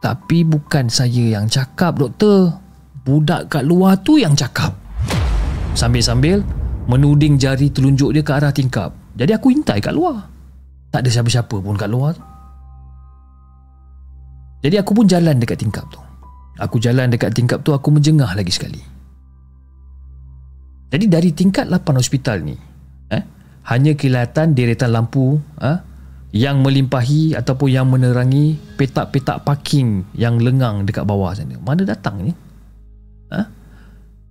Tapi bukan saya yang cakap doktor budak kat luar tu yang cakap. Sambil-sambil menuding jari telunjuk dia ke arah tingkap. Jadi aku intai kat luar. Tak ada siapa-siapa pun kat luar tu. Jadi aku pun jalan dekat tingkap tu. Aku jalan dekat tingkap tu aku menjengah lagi sekali. Jadi dari tingkat 8 hospital ni, eh, hanya kelihatan deretan lampu eh, yang melimpahi ataupun yang menerangi petak-petak parking yang lengang dekat bawah sana. Mana datangnya? Eh?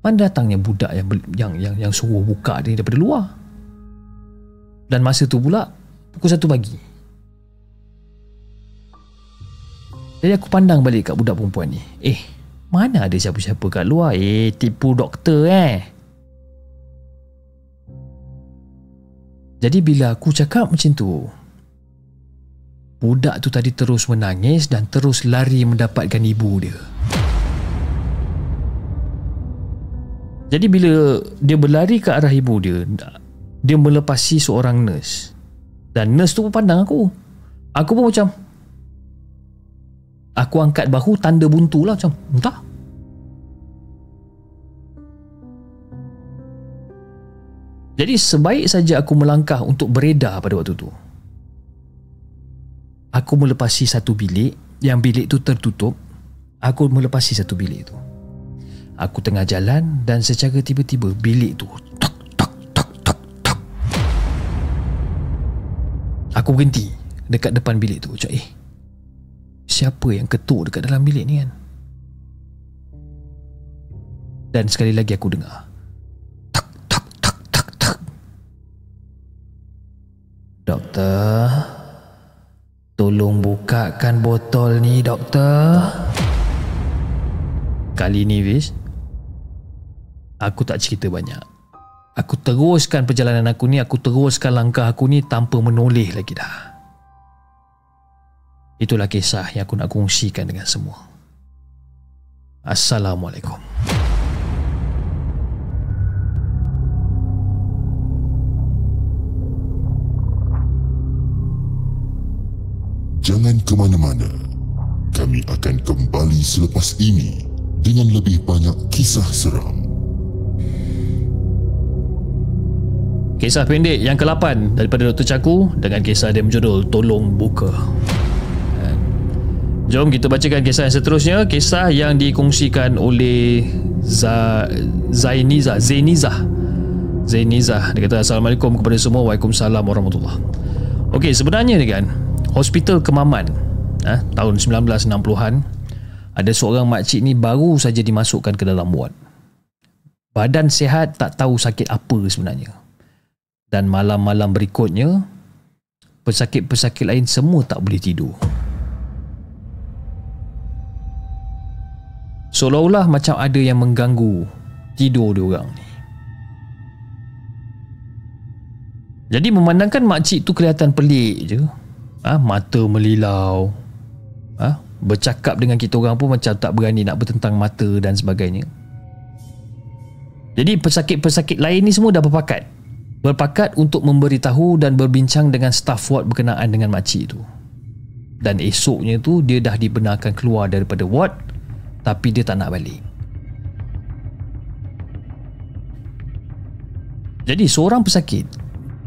Mana datangnya budak yang yang yang yang suruh buka ni daripada luar? Dan masa tu pula pukul 1 pagi. Jadi aku pandang balik kat budak perempuan ni. Eh, mana ada siapa-siapa kat luar? Eh, tipu doktor eh. Jadi bila aku cakap macam tu, budak tu tadi terus menangis dan terus lari mendapatkan ibu dia. Jadi bila dia berlari ke arah ibu dia, dia melepasi seorang nurse. Dan nurse tu pun pandang aku. Aku pun macam Aku angkat bahu tanda buntu lah macam Entah Jadi sebaik saja aku melangkah untuk beredar pada waktu tu. Aku melepasi satu bilik yang bilik tu tertutup. Aku melepasi satu bilik tu. Aku tengah jalan dan secara tiba-tiba bilik tu tak tak tak tak tak. Aku berhenti dekat depan bilik tu. Cak, eh, siapa yang ketuk dekat dalam bilik ni kan? Dan sekali lagi aku dengar. Doktor Tolong bukakan botol ni doktor Kali ni Fiz Aku tak cerita banyak Aku teruskan perjalanan aku ni Aku teruskan langkah aku ni Tanpa menoleh lagi dah Itulah kisah yang aku nak kongsikan dengan semua Assalamualaikum
Jangan ke mana-mana. Kami akan kembali selepas ini dengan lebih banyak kisah seram.
Kisah pendek yang ke-8 daripada Dr. Caku dengan kisah dia berjudul Tolong Buka. Jom kita bacakan kisah yang seterusnya. Kisah yang dikongsikan oleh Zainiza. Zainiza. Zainiza. Dia kata Assalamualaikum kepada semua. Waalaikumsalam warahmatullahi Okey, sebenarnya ni kan, Hospital Kemaman eh, tahun 1960-an ada seorang makcik ni baru saja dimasukkan ke dalam ward. Badan sihat tak tahu sakit apa sebenarnya. Dan malam-malam berikutnya pesakit-pesakit lain semua tak boleh tidur. Seolah-olah macam ada yang mengganggu tidur dia orang ni. Jadi memandangkan makcik tu kelihatan pelik je ha, mata melilau ha, bercakap dengan kita orang pun macam tak berani nak bertentang mata dan sebagainya jadi pesakit-pesakit lain ni semua dah berpakat berpakat untuk memberitahu dan berbincang dengan staff ward berkenaan dengan makcik tu dan esoknya tu dia dah dibenarkan keluar daripada ward tapi dia tak nak balik jadi seorang pesakit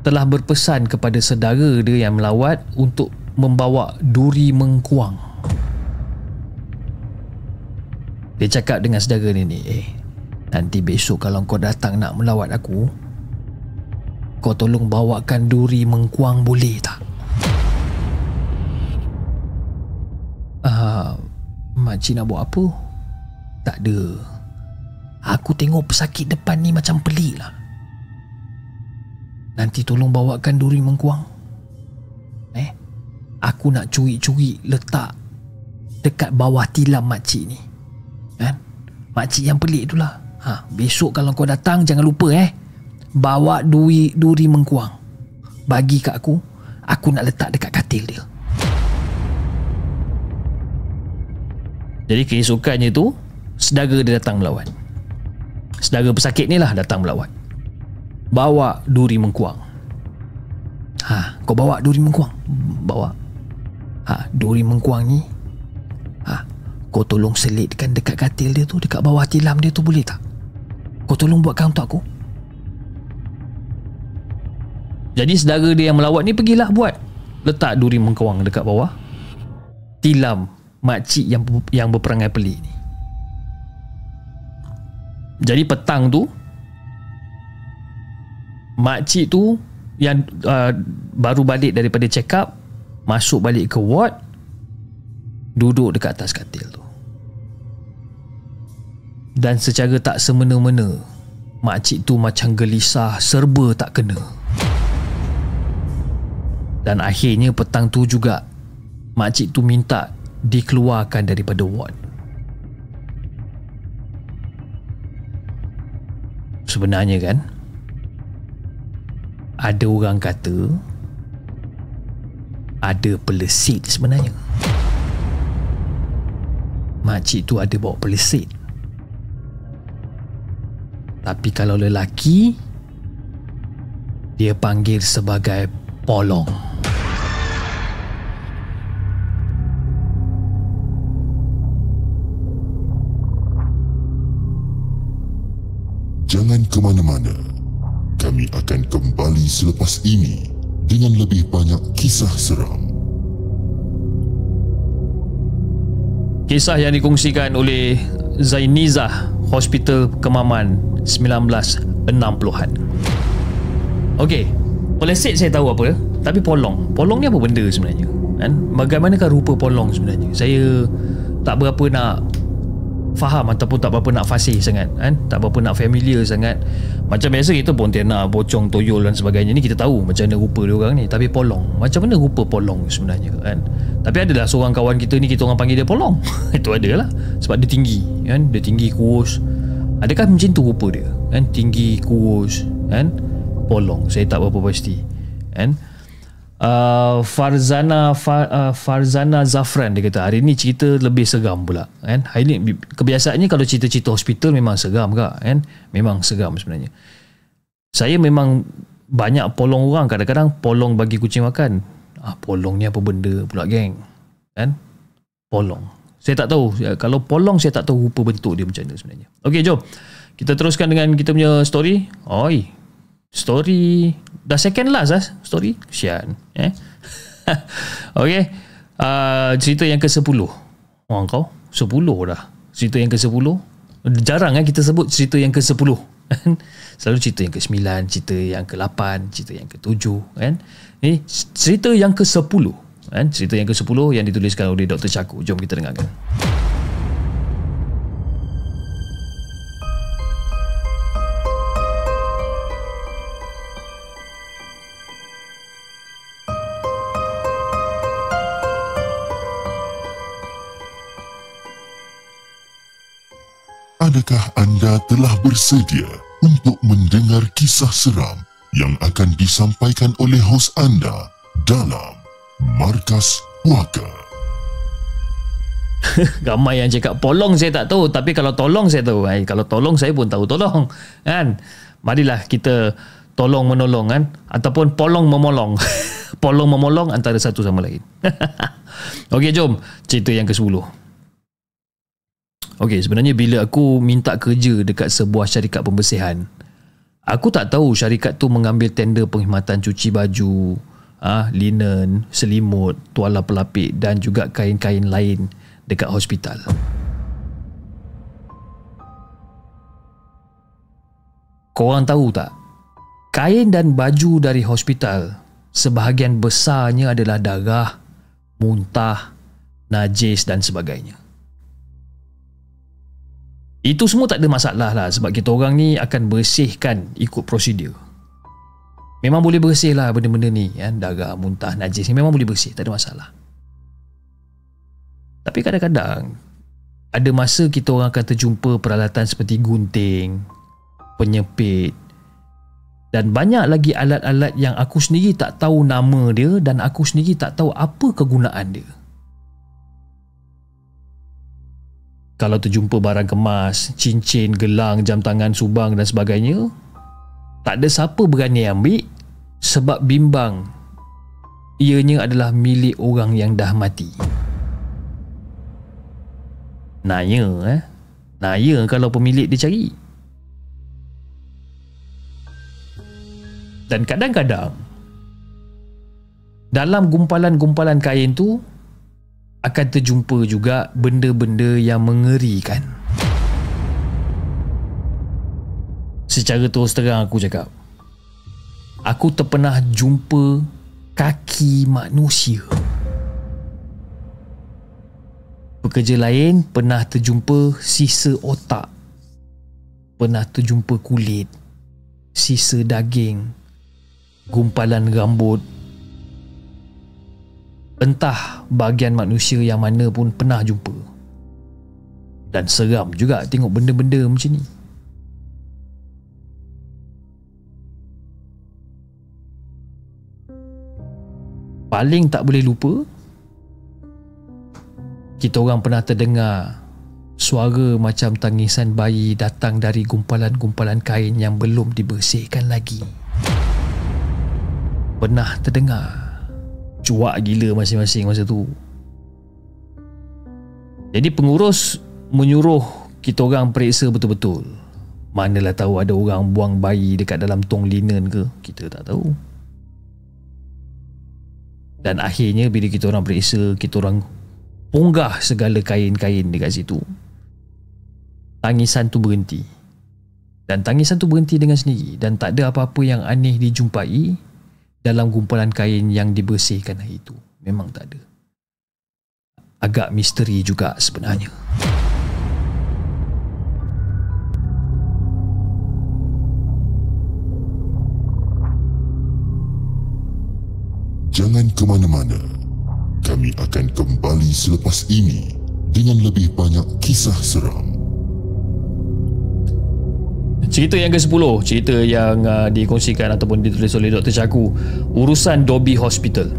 telah berpesan kepada saudara dia yang melawat untuk membawa duri mengkuang. Dia cakap dengan saudara ni ni, eh, nanti besok kalau kau datang nak melawat aku, kau tolong bawakan duri mengkuang boleh tak? Ah, uh, makcik nak buat apa? Tak ada. Aku tengok pesakit depan ni macam pelik lah. Nanti tolong bawakan duri mengkuang. Eh, aku nak curi-curi letak dekat bawah tilam makcik ni. Kan? Makcik yang pelik tu lah. Ha, besok kalau kau datang jangan lupa eh. Bawa duri, duri mengkuang. Bagi kat aku, aku nak letak dekat katil dia. Jadi keesokannya tu, sedara dia datang melawan. Sedara pesakit ni lah datang melawan bawa duri mengkuang. Ha, kau bawa duri mengkuang. Bawa. Ha, duri mengkuang ni. Ha, kau tolong selitkan dekat katil dia tu, dekat bawah tilam dia tu boleh tak? Kau tolong buatkan untuk aku. Jadi saudara dia yang melawat ni pergilah buat. Letak duri mengkuang dekat bawah. Tilam makcik yang yang berperangai pelik ni. Jadi petang tu makcik tu yang uh, baru balik daripada check up masuk balik ke ward duduk dekat atas katil tu. Dan secara tak semena-mena makcik tu macam gelisah serba tak kena. Dan akhirnya petang tu juga makcik tu minta dikeluarkan daripada ward. Sebenarnya kan ada orang kata ada pelesit sebenarnya. Makcik tu ada bawa pelesit. Tapi kalau lelaki dia panggil sebagai polong.
Jangan ke mana-mana. Kami akan kembali selepas ini dengan lebih banyak kisah seram.
Kisah yang dikongsikan oleh Zainizah Hospital Kemaman 1960-an. Okey, pelesit saya tahu apa, tapi polong. Polong ni apa benda sebenarnya? Kan? Bagaimanakah rupa polong sebenarnya? Saya tak berapa nak faham ataupun tak berapa nak fasih sangat kan? Tak berapa nak familiar sangat. Macam biasa kita pontianak pocong toyol dan sebagainya ni kita tahu macam mana rupa dia orang ni. Tapi polong macam mana rupa polong sebenarnya kan? Tapi adalah seorang kawan kita ni kita orang panggil dia polong. Itu adalah sebab dia tinggi kan? Dia tinggi kurus. Adakah macam tu rupa dia kan? Tinggi kurus kan polong saya tak berapa pasti. Kan uh, Farzana Fa, uh, Farzana Zafran dia kata hari ni cerita lebih seram pula. Kan hari ni kebiasaannya kalau cerita-cerita hospital memang seram kak. Kan memang seram sebenarnya. Saya memang banyak polong orang. Kadang-kadang polong bagi kucing makan. Ah polong ni apa benda pula geng? Kan polong. Saya tak tahu. Ya, kalau polong saya tak tahu rupa bentuk dia macam mana sebenarnya. Okey jom. Kita teruskan dengan kita punya story. Oi story. Dah second last lah story? Sian eh? Okey uh, cerita yang ke-10 orang kau 10 dah. Cerita yang ke-10 jarang kan kita sebut cerita yang ke-10 selalu cerita yang ke-9 cerita yang ke-8 cerita yang ke-7 kan? Ni cerita yang ke-10 kan? Cerita yang ke-10 yang dituliskan oleh Dr. Chaku. Jom kita dengarkan
Adakah anda telah bersedia untuk mendengar kisah seram yang akan disampaikan oleh hos anda dalam Markas Puaka?
Ramai yang cakap polong saya tak tahu tapi kalau tolong saya tahu. Hai, kalau tolong saya pun tahu tolong. Kan? Marilah kita tolong menolong kan ataupun polong memolong. polong memolong antara satu sama lain. Okey jom cerita yang ke-10. Okey sebenarnya bila aku minta kerja dekat sebuah syarikat pembersihan aku tak tahu syarikat tu mengambil tender penghematan cuci baju, ah linen, selimut, tuala pelapik dan juga kain-kain lain dekat hospital. Korang tahu tak? Kain dan baju dari hospital sebahagian besarnya adalah darah, muntah, najis dan sebagainya. Itu semua tak ada masalah lah sebab kita orang ni akan bersihkan ikut prosedur. Memang boleh bersih lah benda-benda ni kan? Darah, muntah, najis ni memang boleh bersih, tak ada masalah. Tapi kadang-kadang ada masa kita orang akan terjumpa peralatan seperti gunting, penyepit dan banyak lagi alat-alat yang aku sendiri tak tahu nama dia dan aku sendiri tak tahu apa kegunaan dia. Kalau terjumpa barang kemas, cincin, gelang, jam tangan, subang dan sebagainya, tak ada siapa berani ambil sebab bimbang ianya adalah milik orang yang dah mati. Naya eh. Naya kalau pemilik dia cari. Dan kadang-kadang dalam gumpalan-gumpalan kain tu akan terjumpa juga benda-benda yang mengerikan. Secara terus terang aku cakap, aku terpernah jumpa kaki manusia. Pekerja lain pernah terjumpa sisa otak. Pernah terjumpa kulit, sisa daging, gumpalan rambut. Entah bahagian manusia yang mana pun pernah jumpa. Dan seram juga tengok benda-benda macam ni. Paling tak boleh lupa kita orang pernah terdengar suara macam tangisan bayi datang dari gumpalan-gumpalan kain yang belum dibersihkan lagi. Pernah terdengar cuak gila masing-masing masa tu. Jadi pengurus menyuruh kita orang periksa betul-betul. Manalah tahu ada orang buang bayi dekat dalam tong linen ke? Kita tak tahu. Dan akhirnya bila kita orang periksa, kita orang unggah segala kain-kain dekat situ. Tangisan tu berhenti. Dan tangisan tu berhenti dengan sendiri dan tak ada apa-apa yang aneh dijumpai dalam gumpalan kain yang dibersihkan hari itu. Memang tak ada. Agak misteri juga sebenarnya.
Jangan ke mana-mana kami akan kembali selepas ini dengan lebih banyak kisah seram.
Cerita yang ke-10, cerita yang uh, dikongsikan ataupun ditulis oleh Dr. Chaku, urusan Dobby Hospital.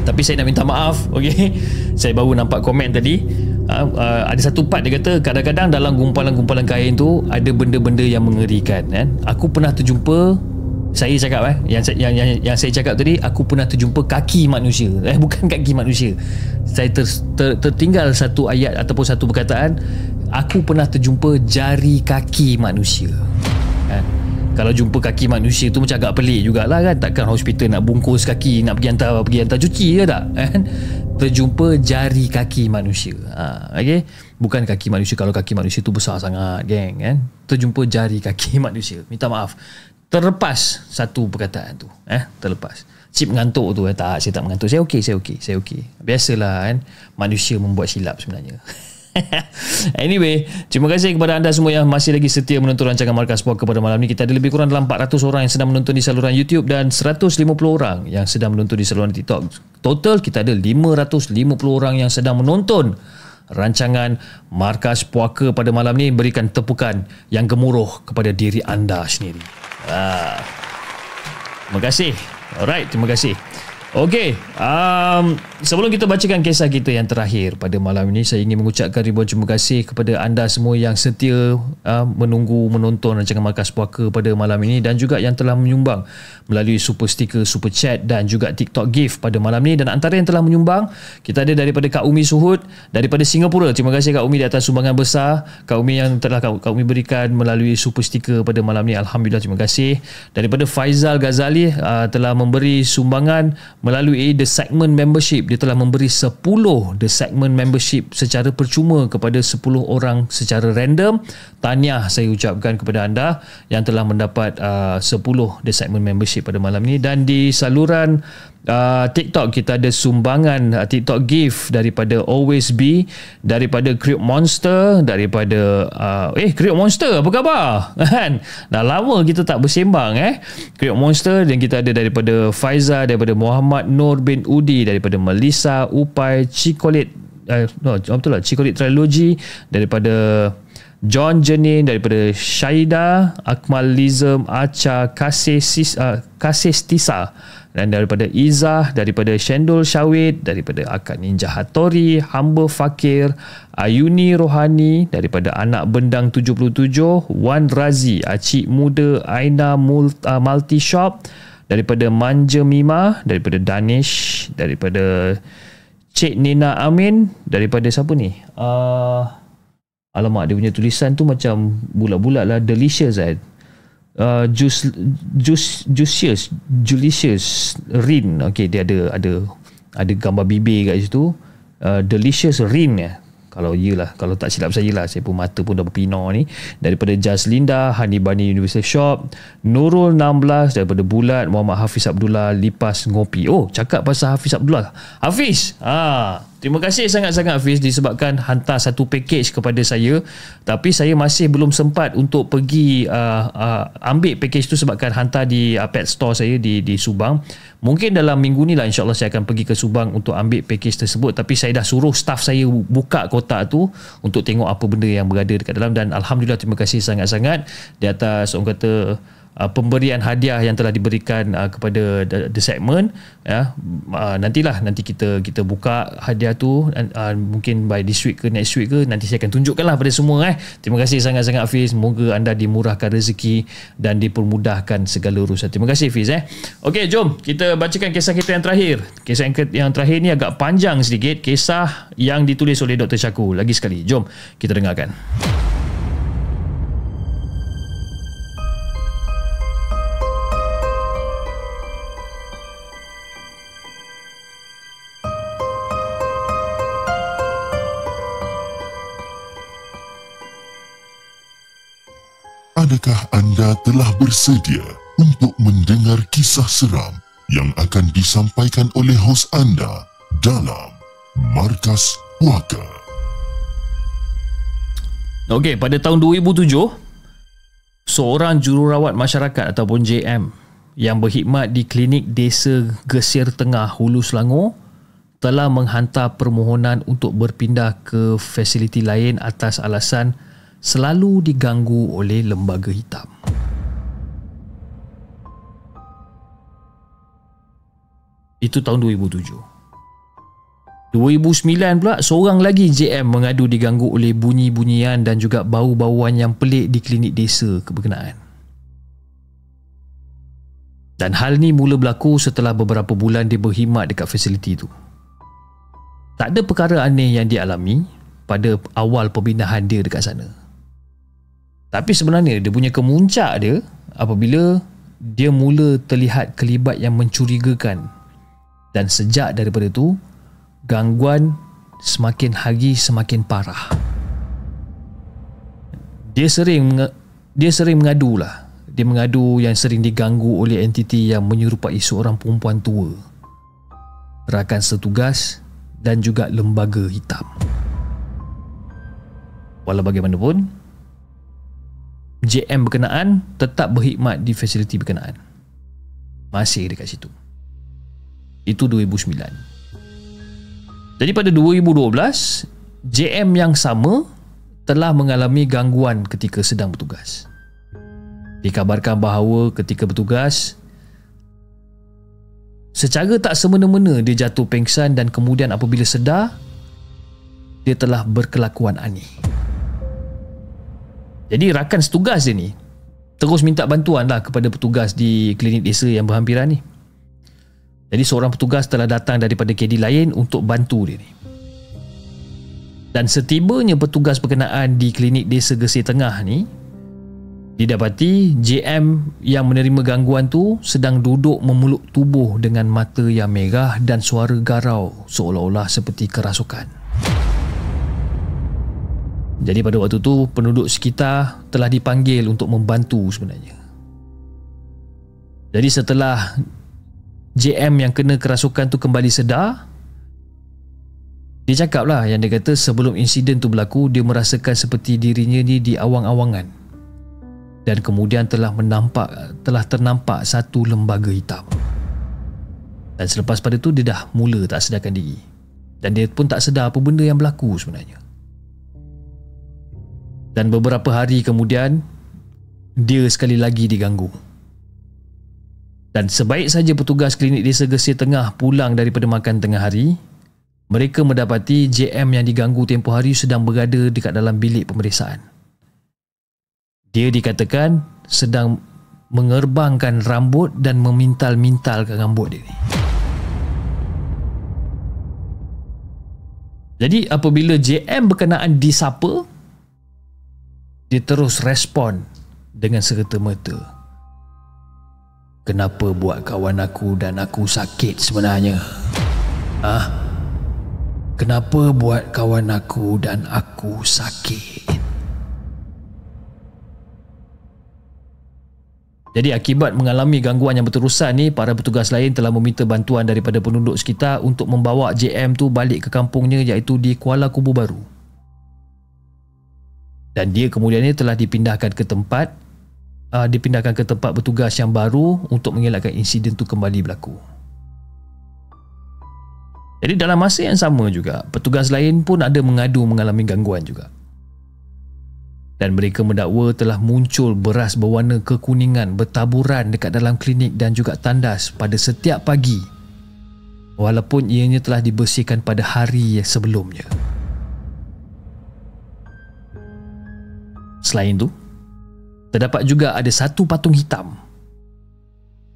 Tapi saya nak minta maaf, okey. Saya baru nampak komen tadi. Uh, uh, ada satu part dia kata kadang-kadang dalam gumpalan-gumpalan kain tu ada benda-benda yang mengerikan kan. Aku pernah terjumpa saya cakap eh yang, yang yang yang saya cakap tadi aku pernah terjumpa kaki manusia eh bukan kaki manusia saya ter, ter, tertinggal satu ayat ataupun satu perkataan aku pernah terjumpa jari kaki manusia. Kan? Kalau jumpa kaki manusia tu macam agak pelik jugalah kan? Takkan hospital nak bungkus kaki nak pergi hantar pergi hantar cuci ke tak? Kan? Terjumpa jari kaki manusia. Ha, okay? bukan kaki manusia kalau kaki manusia tu besar sangat geng kan? Terjumpa jari kaki manusia. Minta maaf. Terlepas satu perkataan tu eh? Terlepas chip mengantuk tu eh tak saya tak mengantuk saya okey saya okey saya okey biasalah kan manusia membuat silap sebenarnya anyway terima kasih kepada anda semua yang masih lagi setia menonton rancangan Markas Puaka pada malam ni kita ada lebih kurang dalam 400 orang yang sedang menonton di saluran YouTube dan 150 orang yang sedang menonton di saluran TikTok total kita ada 550 orang yang sedang menonton rancangan Markas Puaka pada malam ni berikan tepukan yang gemuruh kepada diri anda sendiri. Ah. Terima kasih. Alright, terima kasih. Okey, um, sebelum kita bacakan kisah kita yang terakhir pada malam ini, saya ingin mengucapkan ribuan terima kasih kepada anda semua yang setia uh, menunggu menonton rancangan Markas Puaka pada malam ini dan juga yang telah menyumbang melalui super sticker, super chat dan juga TikTok gift pada malam ini dan antara yang telah menyumbang, kita ada daripada Kak Umi Suhud daripada Singapura. Terima kasih Kak Umi di atas sumbangan besar. Kak Umi yang telah Kak, Kak Umi berikan melalui super sticker pada malam ini. Alhamdulillah, terima kasih. Daripada Faizal Ghazali uh, telah memberi sumbangan melalui The Segment Membership dia telah memberi 10 The Segment Membership secara percuma kepada 10 orang secara random. Tahniah saya ucapkan kepada anda yang telah mendapat uh, 10 The Segment Membership pada malam ini. Dan di saluran uh, TikTok kita ada sumbangan uh, TikTok gift daripada Always Be daripada Creep Monster daripada uh, eh Creep Monster apa khabar? Kan? Dah lama kita tak bersembang eh? Creep Monster dan kita ada daripada Faiza daripada Muhammad Nur bin Udi daripada Melissa Upai Cikolit uh, no betul lah Cikolit Trilogy daripada John Jenin daripada Syaida Akmalism Acha Kasih Sis, uh, Kasih Tisa dan daripada Izzah daripada Shendul Syawid daripada Akad Ninja Hattori Hamba Fakir Ayuni Rohani daripada Anak Bendang 77 Wan Razi Acik Muda Aina uh, Multi Shop daripada Manja Mima daripada Danish daripada Cik Nina Amin daripada siapa ni? Uh, alamak dia punya tulisan tu macam bulat-bulat lah. Delicious kan uh, juice juice juicious delicious rin. Okey dia ada ada ada gambar bibir kat situ. Uh, Delicious Rin ya. Kalau iyalah Kalau tak silap saya lah Saya pun mata pun dah berpinar ni. Daripada Jazz Linda Hani Bani Universal Shop. Nurul 16 Daripada Bulat Muhammad Hafiz Abdullah Lipas Ngopi. Oh cakap pasal Hafiz Abdullah. Hafiz! Ah, Terima kasih sangat-sangat Hafiz disebabkan hantar satu package kepada saya. Tapi saya masih belum sempat untuk pergi uh, uh, ambil package tu sebabkan hantar di uh, pet store saya di di Subang. Mungkin dalam minggu ni lah insyaAllah saya akan pergi ke Subang untuk ambil package tersebut. Tapi saya dah suruh staff saya buka kotak tu untuk tengok apa benda yang berada dekat dalam. Dan Alhamdulillah terima kasih sangat-sangat. Di atas orang kata uh, pemberian hadiah yang telah diberikan uh, kepada the, the segment ya uh, nantilah nanti kita kita buka hadiah tu uh, mungkin by this week ke next week ke nanti saya akan tunjukkanlah pada semua eh. Terima kasih sangat-sangat Fiz semoga anda dimurahkan rezeki dan dipermudahkan segala urusan. Terima kasih Fiz eh. Okey jom kita bacakan kisah kita yang terakhir. Kisah yang, yang terakhir ni agak panjang sedikit. Kisah yang ditulis oleh Dr. Syaku. Lagi sekali. Jom kita dengarkan
Adakah anda telah bersedia untuk mendengar kisah seram yang akan disampaikan oleh hos anda dalam Markas Puaka?
Okey, pada tahun 2007, seorang jururawat masyarakat ataupun JM yang berkhidmat di klinik Desa Gesir Tengah Hulu Selangor telah menghantar permohonan untuk berpindah ke fasiliti lain atas alasan selalu diganggu oleh lembaga hitam. Itu tahun 2007. 2009 pula seorang lagi JM mengadu diganggu oleh bunyi-bunyian dan juga bau-bauan yang pelik di klinik desa keberkenaan. Dan hal ni mula berlaku setelah beberapa bulan dia berkhidmat dekat fasiliti itu. Tak ada perkara aneh yang dialami pada awal pembinaan dia dekat sana. Tapi sebenarnya dia punya kemuncak dia apabila dia mula terlihat kelibat yang mencurigakan dan sejak daripada itu gangguan semakin hari semakin parah. Dia sering dia sering mengadu lah. Dia mengadu yang sering diganggu oleh entiti yang menyerupai seorang perempuan tua. Rakan setugas dan juga lembaga hitam. Walau bagaimanapun, JM berkenaan tetap berkhidmat di fasiliti berkenaan. Masih dekat situ. Itu 2009. Jadi pada 2012, JM yang sama telah mengalami gangguan ketika sedang bertugas. Dikabarkan bahawa ketika bertugas, secara tak semena-mena dia jatuh pengsan dan kemudian apabila sedar, dia telah berkelakuan aneh. Jadi rakan setugas dia ni terus minta bantuan lah kepada petugas di klinik desa yang berhampiran ni. Jadi seorang petugas telah datang daripada KD lain untuk bantu dia ni. Dan setibanya petugas berkenaan di klinik desa Gesir Tengah ni, didapati JM yang menerima gangguan tu sedang duduk memeluk tubuh dengan mata yang merah dan suara garau seolah-olah seperti kerasukan. Jadi pada waktu tu penduduk sekitar telah dipanggil untuk membantu sebenarnya. Jadi setelah JM yang kena kerasukan tu kembali sedar, dia cakap lah yang dia kata sebelum insiden tu berlaku dia merasakan seperti dirinya ni di awang-awangan dan kemudian telah menampak telah ternampak satu lembaga hitam. Dan selepas pada tu dia dah mula tak sedarkan diri. Dan dia pun tak sedar apa benda yang berlaku sebenarnya. Dan beberapa hari kemudian Dia sekali lagi diganggu. Dan sebaik saja petugas klinik desa Gesir Tengah pulang daripada makan tengah hari Mereka mendapati JM yang diganggu tempoh hari sedang berada dekat dalam bilik pemeriksaan. Dia dikatakan sedang mengerbangkan rambut dan memintal-mintalkan rambut dia ni. Jadi apabila JM berkenaan disapa, dia terus respon dengan serta-merta. Kenapa buat kawan aku dan aku sakit sebenarnya? Ah, Kenapa buat kawan aku dan aku sakit? Jadi akibat mengalami gangguan yang berterusan ni, para petugas lain telah meminta bantuan daripada penduduk sekitar untuk membawa JM tu balik ke kampungnya iaitu di Kuala Kubu Baru. Dan dia kemudian ni telah dipindahkan ke tempat uh, dipindahkan ke tempat bertugas yang baru untuk mengelakkan insiden tu kembali berlaku. Jadi dalam masa yang sama juga, petugas lain pun ada mengadu mengalami gangguan juga dan mereka mendakwa telah muncul beras berwarna kekuningan bertaburan dekat dalam klinik dan juga tandas pada setiap pagi walaupun ianya telah dibersihkan pada hari sebelumnya. Selain itu, terdapat juga ada satu patung hitam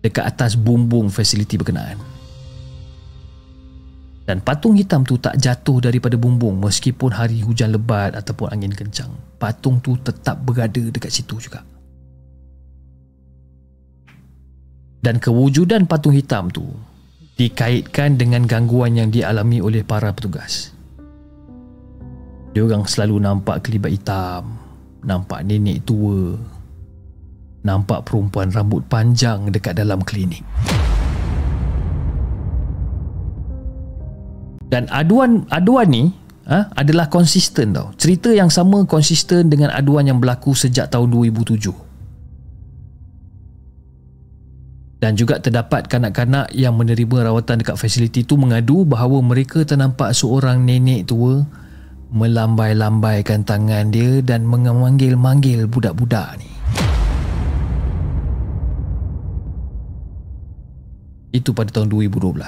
dekat atas bumbung fasiliti berkenaan dan patung hitam tu tak jatuh daripada bumbung meskipun hari hujan lebat ataupun angin kencang. Patung tu tetap berada dekat situ juga. Dan kewujudan patung hitam tu dikaitkan dengan gangguan yang dialami oleh para petugas. Dia orang selalu nampak kelibat hitam, nampak nenek tua, nampak perempuan rambut panjang dekat dalam klinik. Dan aduan aduan ni ha, adalah konsisten tau. Cerita yang sama konsisten dengan aduan yang berlaku sejak tahun 2007. Dan juga terdapat kanak-kanak yang menerima rawatan dekat fasiliti tu mengadu bahawa mereka ternampak seorang nenek tua melambai-lambaikan tangan dia dan memanggil-manggil budak-budak ni. Itu pada tahun 2012.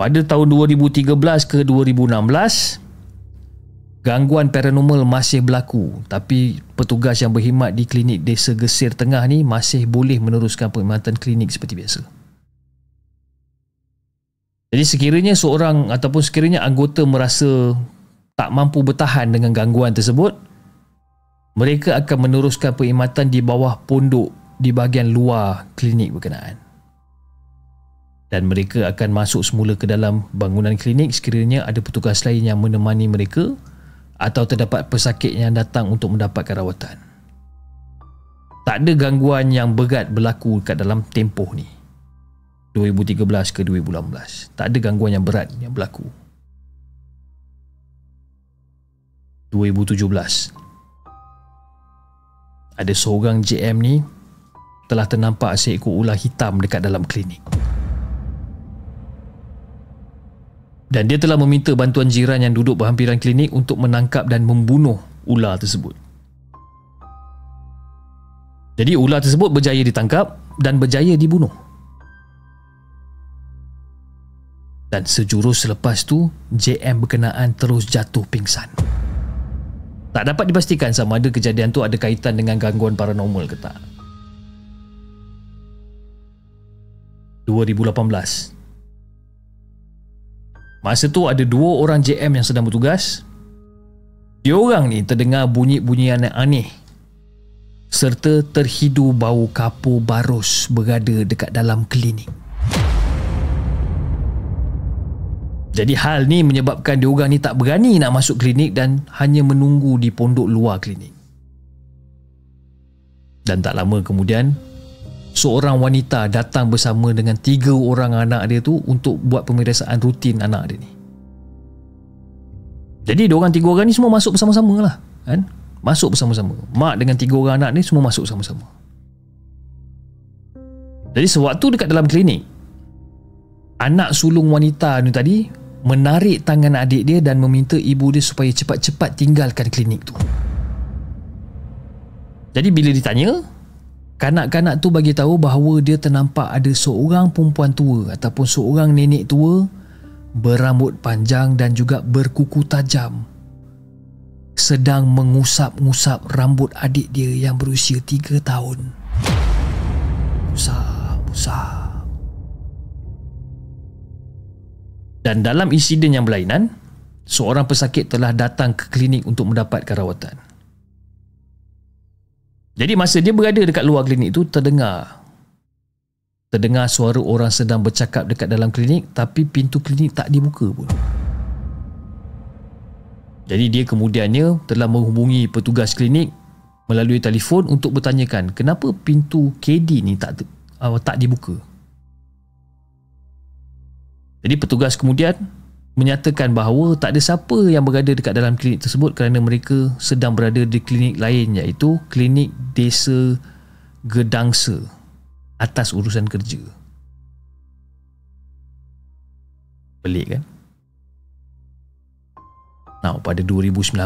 Pada tahun 2013 ke 2016 gangguan paranormal masih berlaku tapi petugas yang berkhidmat di klinik Desa Gesir Tengah ni masih boleh meneruskan perkhidmatan klinik seperti biasa. Jadi sekiranya seorang ataupun sekiranya anggota merasa tak mampu bertahan dengan gangguan tersebut, mereka akan meneruskan perkhidmatan di bawah pondok di bahagian luar klinik berkenaan dan mereka akan masuk semula ke dalam bangunan klinik sekiranya ada petugas lain yang menemani mereka atau terdapat pesakit yang datang untuk mendapatkan rawatan. Tak ada gangguan yang berat berlaku kat dalam tempoh ni. 2013 ke 2018. Tak ada gangguan yang berat yang berlaku. 2017. Ada seorang JM ni telah ternampak seekor ular hitam dekat dalam klinik. dan dia telah meminta bantuan jiran yang duduk berhampiran klinik untuk menangkap dan membunuh ular tersebut. Jadi ular tersebut berjaya ditangkap dan berjaya dibunuh. Dan sejurus selepas tu, JM berkenaan terus jatuh pingsan. Tak dapat dipastikan sama ada kejadian tu ada kaitan dengan gangguan paranormal ke tak. 2018 Masa tu ada dua orang JM yang sedang bertugas. Diorang ni terdengar bunyi-bunyian yang aneh serta terhidu bau kapur barus berada dekat dalam klinik. Jadi hal ni menyebabkan diorang ni tak berani nak masuk klinik dan hanya menunggu di pondok luar klinik. Dan tak lama kemudian, seorang wanita datang bersama dengan tiga orang anak dia tu untuk buat pemeriksaan rutin anak dia ni. Jadi dia orang tiga orang ni semua masuk bersama-sama lah. Kan? Masuk bersama-sama. Mak dengan tiga orang anak ni semua masuk bersama-sama. Jadi sewaktu dekat dalam klinik, anak sulung wanita ni tadi menarik tangan adik dia dan meminta ibu dia supaya cepat-cepat tinggalkan klinik tu. Jadi bila ditanya, Kanak-kanak tu bagi tahu bahawa dia ternampak ada seorang perempuan tua ataupun seorang nenek tua berambut panjang dan juga berkuku tajam sedang mengusap-ngusap rambut adik dia yang berusia 3 tahun. Usap, usap. Dan dalam insiden yang berlainan, seorang pesakit telah datang ke klinik untuk mendapatkan rawatan. Jadi masa dia berada dekat luar klinik tu terdengar terdengar suara orang sedang bercakap dekat dalam klinik tapi pintu klinik tak dibuka pun. Jadi dia kemudiannya telah menghubungi petugas klinik melalui telefon untuk bertanyakan kenapa pintu KD ni tak uh, tak dibuka. Jadi petugas kemudian menyatakan bahawa tak ada siapa yang berada dekat dalam klinik tersebut kerana mereka sedang berada di klinik lain iaitu klinik Desa Gedangsa atas urusan kerja. Pelik kan? Now, pada 2019,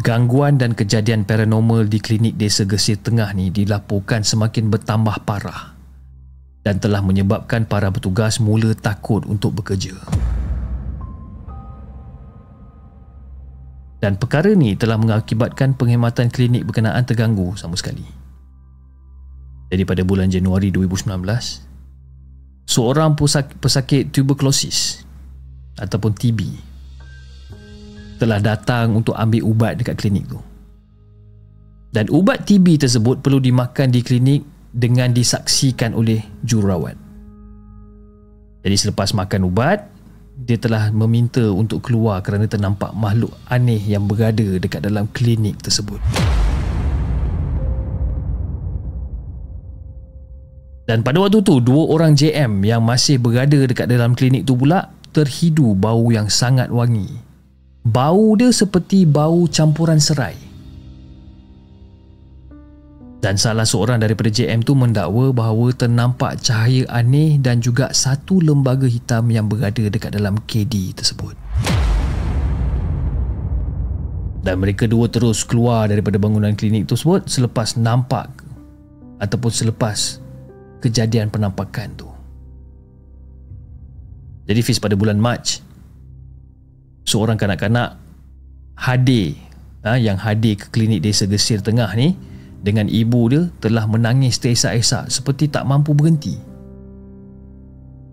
gangguan dan kejadian paranormal di klinik Desa Gesir Tengah ni dilaporkan semakin bertambah parah dan telah menyebabkan para petugas mula takut untuk bekerja. Dan perkara ni telah mengakibatkan penghematan klinik berkenaan terganggu sama sekali. Jadi pada bulan Januari 2019, seorang pesakit tuberculosis ataupun TB telah datang untuk ambil ubat dekat klinik tu. Dan ubat TB tersebut perlu dimakan di klinik dengan disaksikan oleh jururawat. Jadi selepas makan ubat, dia telah meminta untuk keluar kerana ternampak makhluk aneh yang berada dekat dalam klinik tersebut. Dan pada waktu tu, dua orang JM yang masih berada dekat dalam klinik tu pula terhidu bau yang sangat wangi Bau dia seperti bau campuran serai. Dan salah seorang daripada JM tu mendakwa bahawa ternampak cahaya aneh dan juga satu lembaga hitam yang berada dekat dalam KD tersebut. Dan mereka dua terus keluar daripada bangunan klinik tersebut selepas nampak ataupun selepas kejadian penampakan tu. Jadi Fiz pada bulan Mac seorang kanak-kanak hadir ha, yang hadir ke klinik desa Gesir Tengah ni dengan ibu dia telah menangis teresak-esak seperti tak mampu berhenti.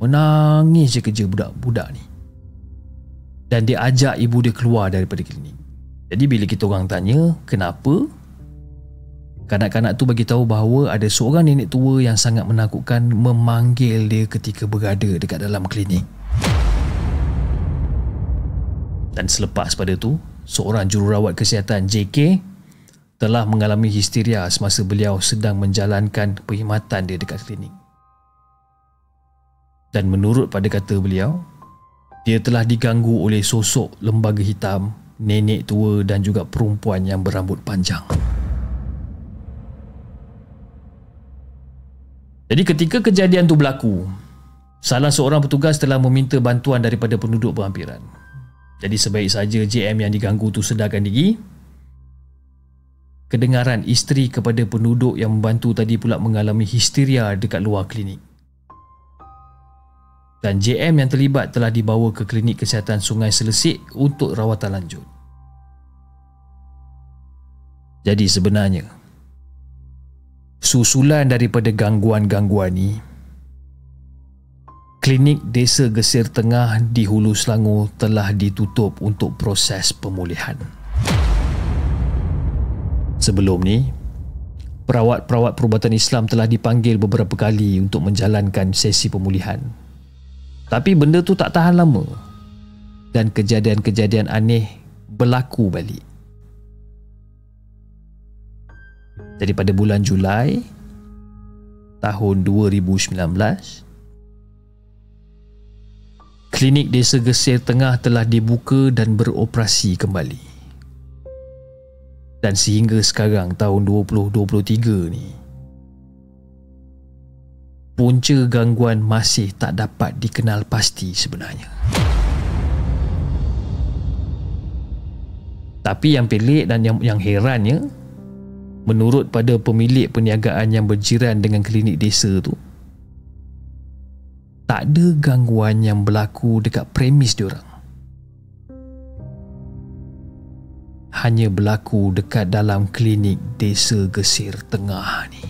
Menangis je kerja budak-budak ni. Dan dia ajak ibu dia keluar daripada klinik. Jadi bila kita orang tanya kenapa Kanak-kanak tu bagi tahu bahawa ada seorang nenek tua yang sangat menakutkan memanggil dia ketika berada dekat dalam klinik. Dan selepas pada tu, seorang jururawat kesihatan JK telah mengalami histeria semasa beliau sedang menjalankan perkhidmatan dia dekat klinik. Dan menurut pada kata beliau, dia telah diganggu oleh sosok lembaga hitam, nenek tua dan juga perempuan yang berambut panjang. Jadi ketika kejadian tu berlaku, salah seorang petugas telah meminta bantuan daripada penduduk berhampiran. Jadi sebaik saja JM yang diganggu tu sedarkan diri Kedengaran isteri kepada penduduk yang membantu tadi pula mengalami histeria dekat luar klinik. Dan JM yang terlibat telah dibawa ke klinik kesihatan Sungai Selesik untuk rawatan lanjut. Jadi sebenarnya, susulan daripada gangguan-gangguan ni Klinik Desa Gesir Tengah di Hulu Selangor telah ditutup untuk proses pemulihan. Sebelum ni, perawat-perawat perubatan Islam telah dipanggil beberapa kali untuk menjalankan sesi pemulihan. Tapi benda tu tak tahan lama dan kejadian-kejadian aneh berlaku balik. Jadi pada bulan Julai tahun 2019, Klinik Desa Gesir Tengah telah dibuka dan beroperasi kembali. Dan sehingga sekarang tahun 2023 ni punca gangguan masih tak dapat dikenal pasti sebenarnya. Tapi yang pelik dan yang, yang herannya menurut pada pemilik perniagaan yang berjiran dengan klinik desa tu tak ada gangguan yang berlaku dekat premis diorang. Hanya berlaku dekat dalam klinik desa Gesir Tengah ni.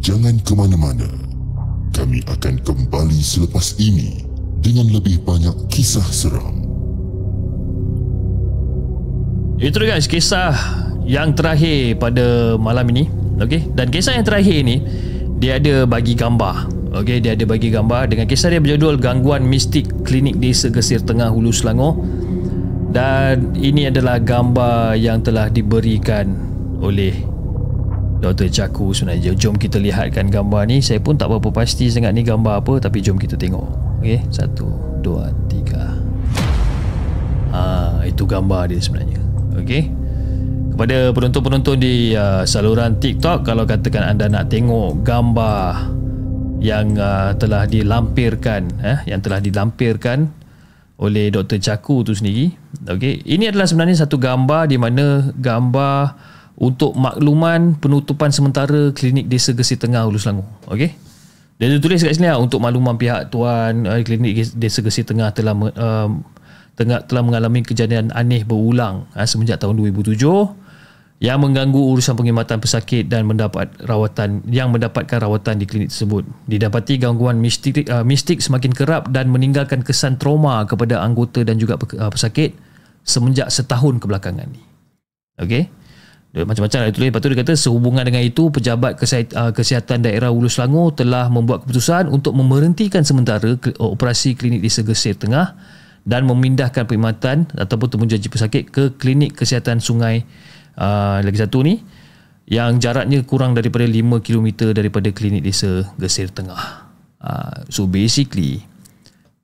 Jangan ke mana-mana. Kami akan kembali selepas ini dengan lebih banyak kisah seram.
Itu dia guys kisah yang terakhir pada malam ini. Okey, dan kisah yang terakhir ni dia ada bagi gambar. Okey, dia ada bagi gambar dengan kisah dia berjudul Gangguan Mistik Klinik Desa Gesir Tengah Hulu Selangor. Dan ini adalah gambar yang telah diberikan oleh Dr. Jaku sebenarnya. Jom kita lihatkan gambar ni. Saya pun tak berapa pasti sangat ni gambar apa tapi jom kita tengok. Okey, satu, dua, tiga. Ah, itu gambar dia sebenarnya. Okey. Kepada penonton-penonton di uh, saluran TikTok kalau katakan anda nak tengok gambar yang uh, telah dilampirkan eh yang telah dilampirkan oleh Dr. Caku tu sendiri. Okey, ini adalah sebenarnya satu gambar di mana gambar untuk makluman penutupan sementara klinik Desa Gesi Tengah Hulu Selangor. Okey. Dia tulis kat sini lah, untuk makluman pihak tuan uh, klinik Desa Gesi Tengah telah uh, tengah telah mengalami kejadian aneh berulang uh, semenjak tahun 2007 yang mengganggu urusan pengkhidmatan pesakit dan mendapat rawatan yang mendapatkan rawatan di klinik tersebut. Didapati gangguan mistik uh, mistik semakin kerap dan meninggalkan kesan trauma kepada anggota dan juga uh, pesakit semenjak setahun kebelakangan ni. Okey. Macam-macam lah tulis Lepas tu dia kata Sehubungan dengan itu Pejabat Kesihatan Daerah Hulu Selangor Telah membuat keputusan Untuk memberhentikan sementara Operasi klinik di Segesir Tengah Dan memindahkan perkhidmatan Ataupun temujanji pesakit Ke klinik kesihatan sungai uh, lagi satu ni yang jaraknya kurang daripada 5 km daripada klinik desa Gesir Tengah. Uh, so basically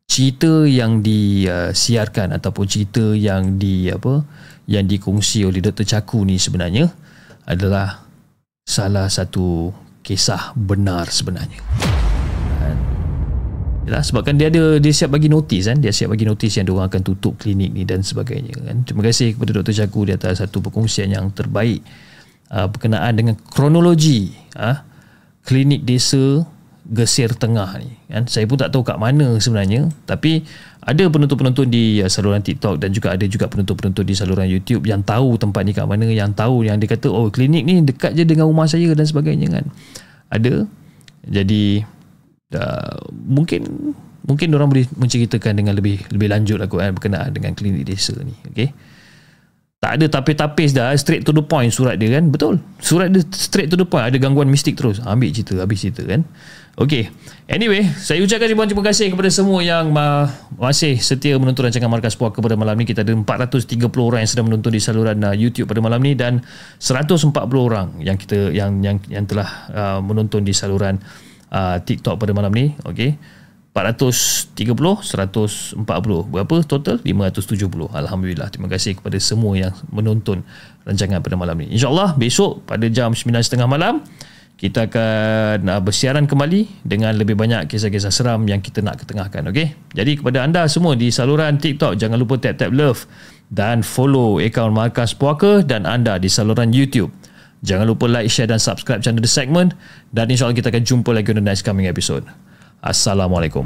cerita yang disiarkan ataupun cerita yang di apa yang dikongsi oleh Dr. Caku ni sebenarnya adalah salah satu kisah benar sebenarnya. Yalah, sebab kan dia ada dia siap bagi notis kan. Dia siap bagi notis yang dia orang akan tutup klinik ni dan sebagainya kan. Terima kasih kepada Dr. Jaku di atas satu perkongsian yang terbaik. Uh, berkenaan dengan kronologi uh, klinik desa Gesir Tengah ni kan. Saya pun tak tahu kat mana sebenarnya tapi ada penonton-penonton di uh, saluran TikTok dan juga ada juga penonton-penonton di saluran YouTube yang tahu tempat ni kat mana yang tahu yang dia kata oh klinik ni dekat je dengan rumah saya dan sebagainya kan. Ada. Jadi uh, mungkin mungkin orang boleh menceritakan dengan lebih lebih lanjut lah kan berkenaan dengan klinik desa ni okey? Tak ada tapis-tapis dah straight to the point surat dia kan? Betul. Surat dia straight to the point ada gangguan mistik terus. Ambil cerita habis cerita kan? Okey. Anyway saya ucapkan ribuan terima kasih kepada semua yang ma- masih setia menonton rancangan Markas Puaka pada malam ni. Kita ada 430 orang yang sedang menonton di saluran uh, YouTube pada malam ni dan 140 orang yang kita yang yang yang telah uh, menonton di saluran uh, TikTok pada malam ni okey? 430 140 berapa total? 570 alhamdulillah. Terima kasih kepada semua yang menonton rancangan pada malam ni. Insyaallah besok pada jam 9.30 malam kita akan uh, bersiaran kembali dengan lebih banyak kisah-kisah seram yang kita nak ketengahkan okey? Jadi kepada anda semua di saluran TikTok jangan lupa tap-tap love dan follow akaun Markas Puaka dan anda di saluran YouTube Jangan lupa like, share dan subscribe channel The Segment dan insyaAllah kita akan jumpa lagi on the next coming episode. Assalamualaikum.